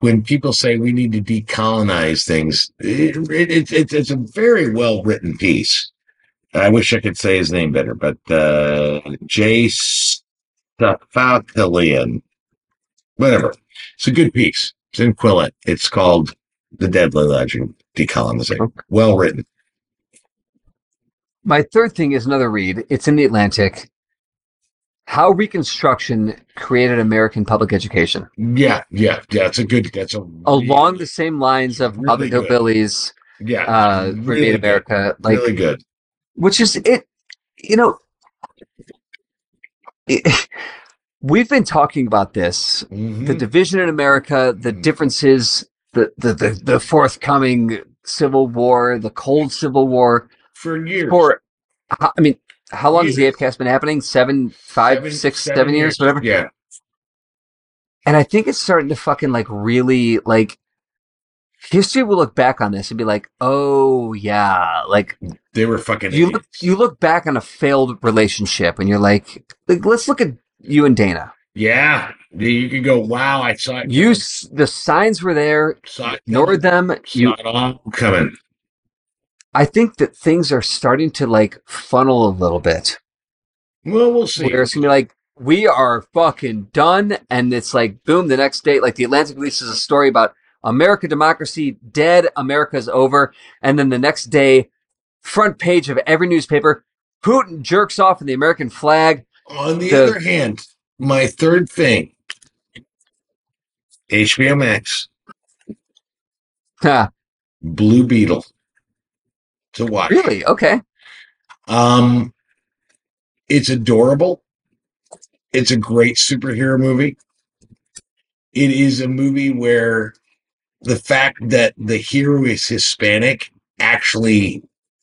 when people say we need to decolonize things. It, it, it, it's it's a very well written piece. I wish I could say his name better, but uh, Jay Stafakalian, whatever. It's a good piece. It's in Quillette. It's called The Deadly Legend Decolonization. Okay. Well written. My third thing is another read. It's in the Atlantic. How Reconstruction created American public education. Yeah, yeah, yeah. It's a good. That's a Along really- the same lines of the Really good. hillbillies yeah, uh, really remade. America. Like really good. which is it you know it, we've been talking about this the Mhm. division in america the Mhm. differences the, the the the forthcoming civil war the cold civil war for years. for i mean how long has the apecast been happening seven five Seven- six seven years whatever Yeah, and i think it's starting to fucking like really like history will look back on this and be like oh yeah like they were fucking. you look you look back on a failed relationship and you're like, like let's look at you and Dana. yeah, you could go. Wow, I saw it. You the signs were there, saw ignored them. coming. You, it all coming. I think that things are starting to like funnel a little bit. Well, we'll see. Where it's gonna be like, we are fucking done, and it's like boom, the next day, like the Atlantic releases a story about America democracy dead, America's over, and then the next day, front page of every newspaper, Putin jerks off in the American flag. On the, the- other hand, my third thing, HBO Max, Ha, Blue Beetle, to watch. really? Okay. Um, it's adorable. It's a great superhero movie. It is a movie where the fact that the hero is Hispanic actually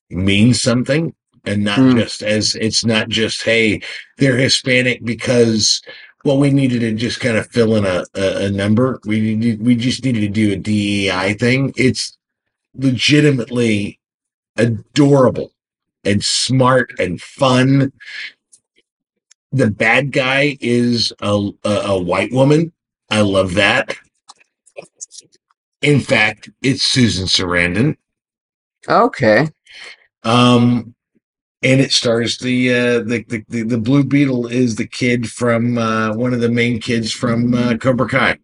means something and not Hmm. just as it's not just, hey, they're Hispanic because well, we needed to just kind of fill in a, a, a number. We needed, we just needed to do a DEI thing. It's legitimately adorable and smart and fun. The bad guy is a, a, a white woman. I love that. In fact, it's Susan Sarandon. Okay. Um, and it stars the, uh, the, the, the, the Blue Beetle is the kid from, uh, one of the main kids from, uh, Cobra Kai.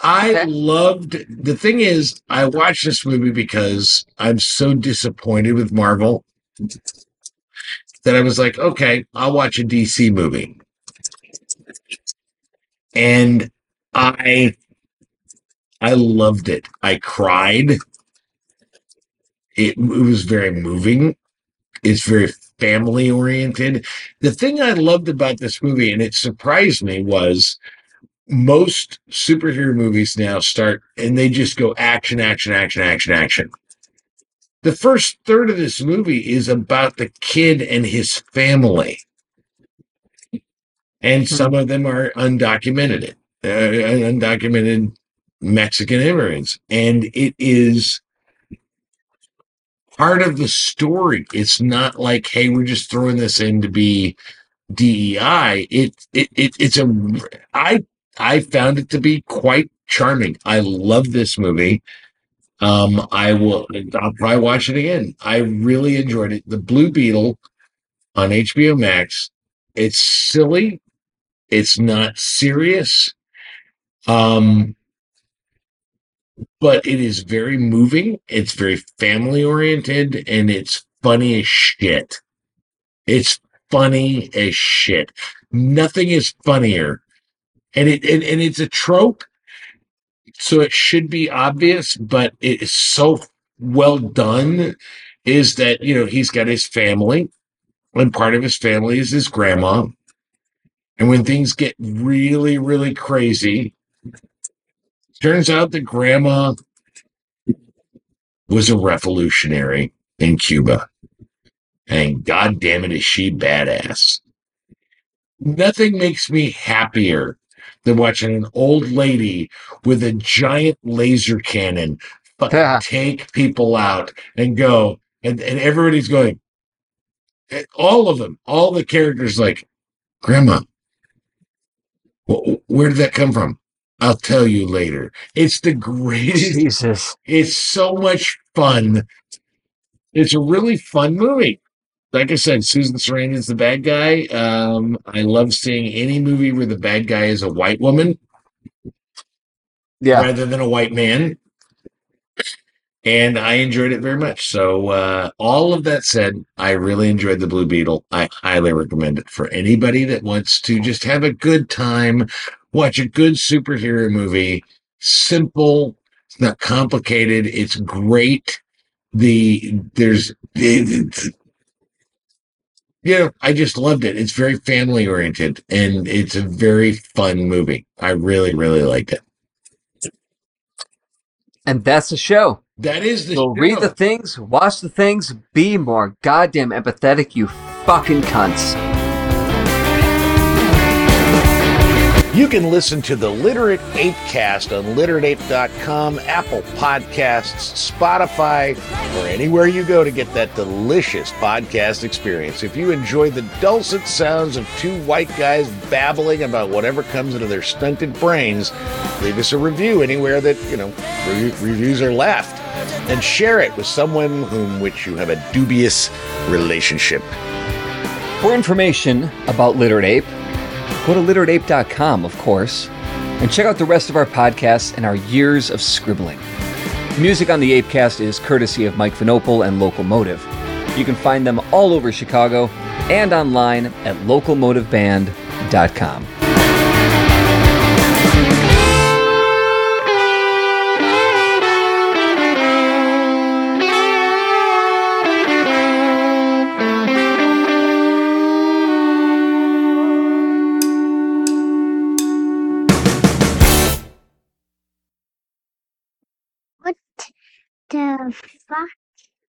I Okay. loved the thing is I watched this movie because I'm so disappointed with Marvel that I was like, okay, I'll watch a DC movie. And I I loved it. I cried. It, it was very moving. It's very family oriented. The thing I loved about this movie, and it surprised me, was most superhero movies now start and they just go action, action, action, action, action. The first third of this movie is about the kid and his family. And some of them are undocumented, uh, undocumented Mexican immigrants. And it is part of the story. It's not like, hey, we're just throwing this in to be DEI. It, it, it it's a, I I found it to be quite charming. I love this movie. Um, I will, I'll probably watch it again. I really enjoyed it. The Blue Beetle on HBO Max. It's silly. It's not serious. Um, but it is very moving. It's very family oriented and it's funny as shit. It's funny as shit. Nothing is funnier and it and, and it's a trope so it should be obvious but it is so well done is that you know he's got his family and part of his family is his grandma and when things get really really crazy turns out that grandma was a revolutionary in cuba. And god damn it is she badass. Nothing makes me happier than watching an old lady with a giant laser cannon fucking Yeah. take people out and go and, and everybody's going all of them all the characters like grandma wh- where did that come from i'll tell you later it's the greatest Jesus. it's so much fun. It's a really fun movie. Like I said, Susan Sarandon's the bad guy. Um, I love seeing any movie where the bad guy is a white woman Yeah. rather than a white man. And I enjoyed it very much. So, uh, all of that said, I really enjoyed the Blue Beetle. I highly recommend it for anybody that wants to just have a good time, watch a good superhero movie. Simple, it's not complicated. It's great. The there's it, you know, I just loved it. It's very family oriented and it's a very fun movie. I really, really liked it. And that's the show. That is the So show. read the things, watch the things, be more goddamn empathetic, you fucking cunts. You can listen to the Literate Apecast on literateape.com, Apple Podcasts, Spotify, or anywhere you go to get that delicious podcast experience. If you enjoy the dulcet sounds of two white guys babbling about whatever comes into their stunted brains, leave us a review anywhere that, you know, re- reviews are left. And share it with someone whom which you have a dubious relationship. For information about Literate Ape, go to literateape.com, of course, and check out the rest of our podcasts and our years of scribbling. Music on the Apecast is courtesy of Mike Vinopal and Locomotive. You can find them all over Chicago and online at locomotiveband.com. the fuck? Uh,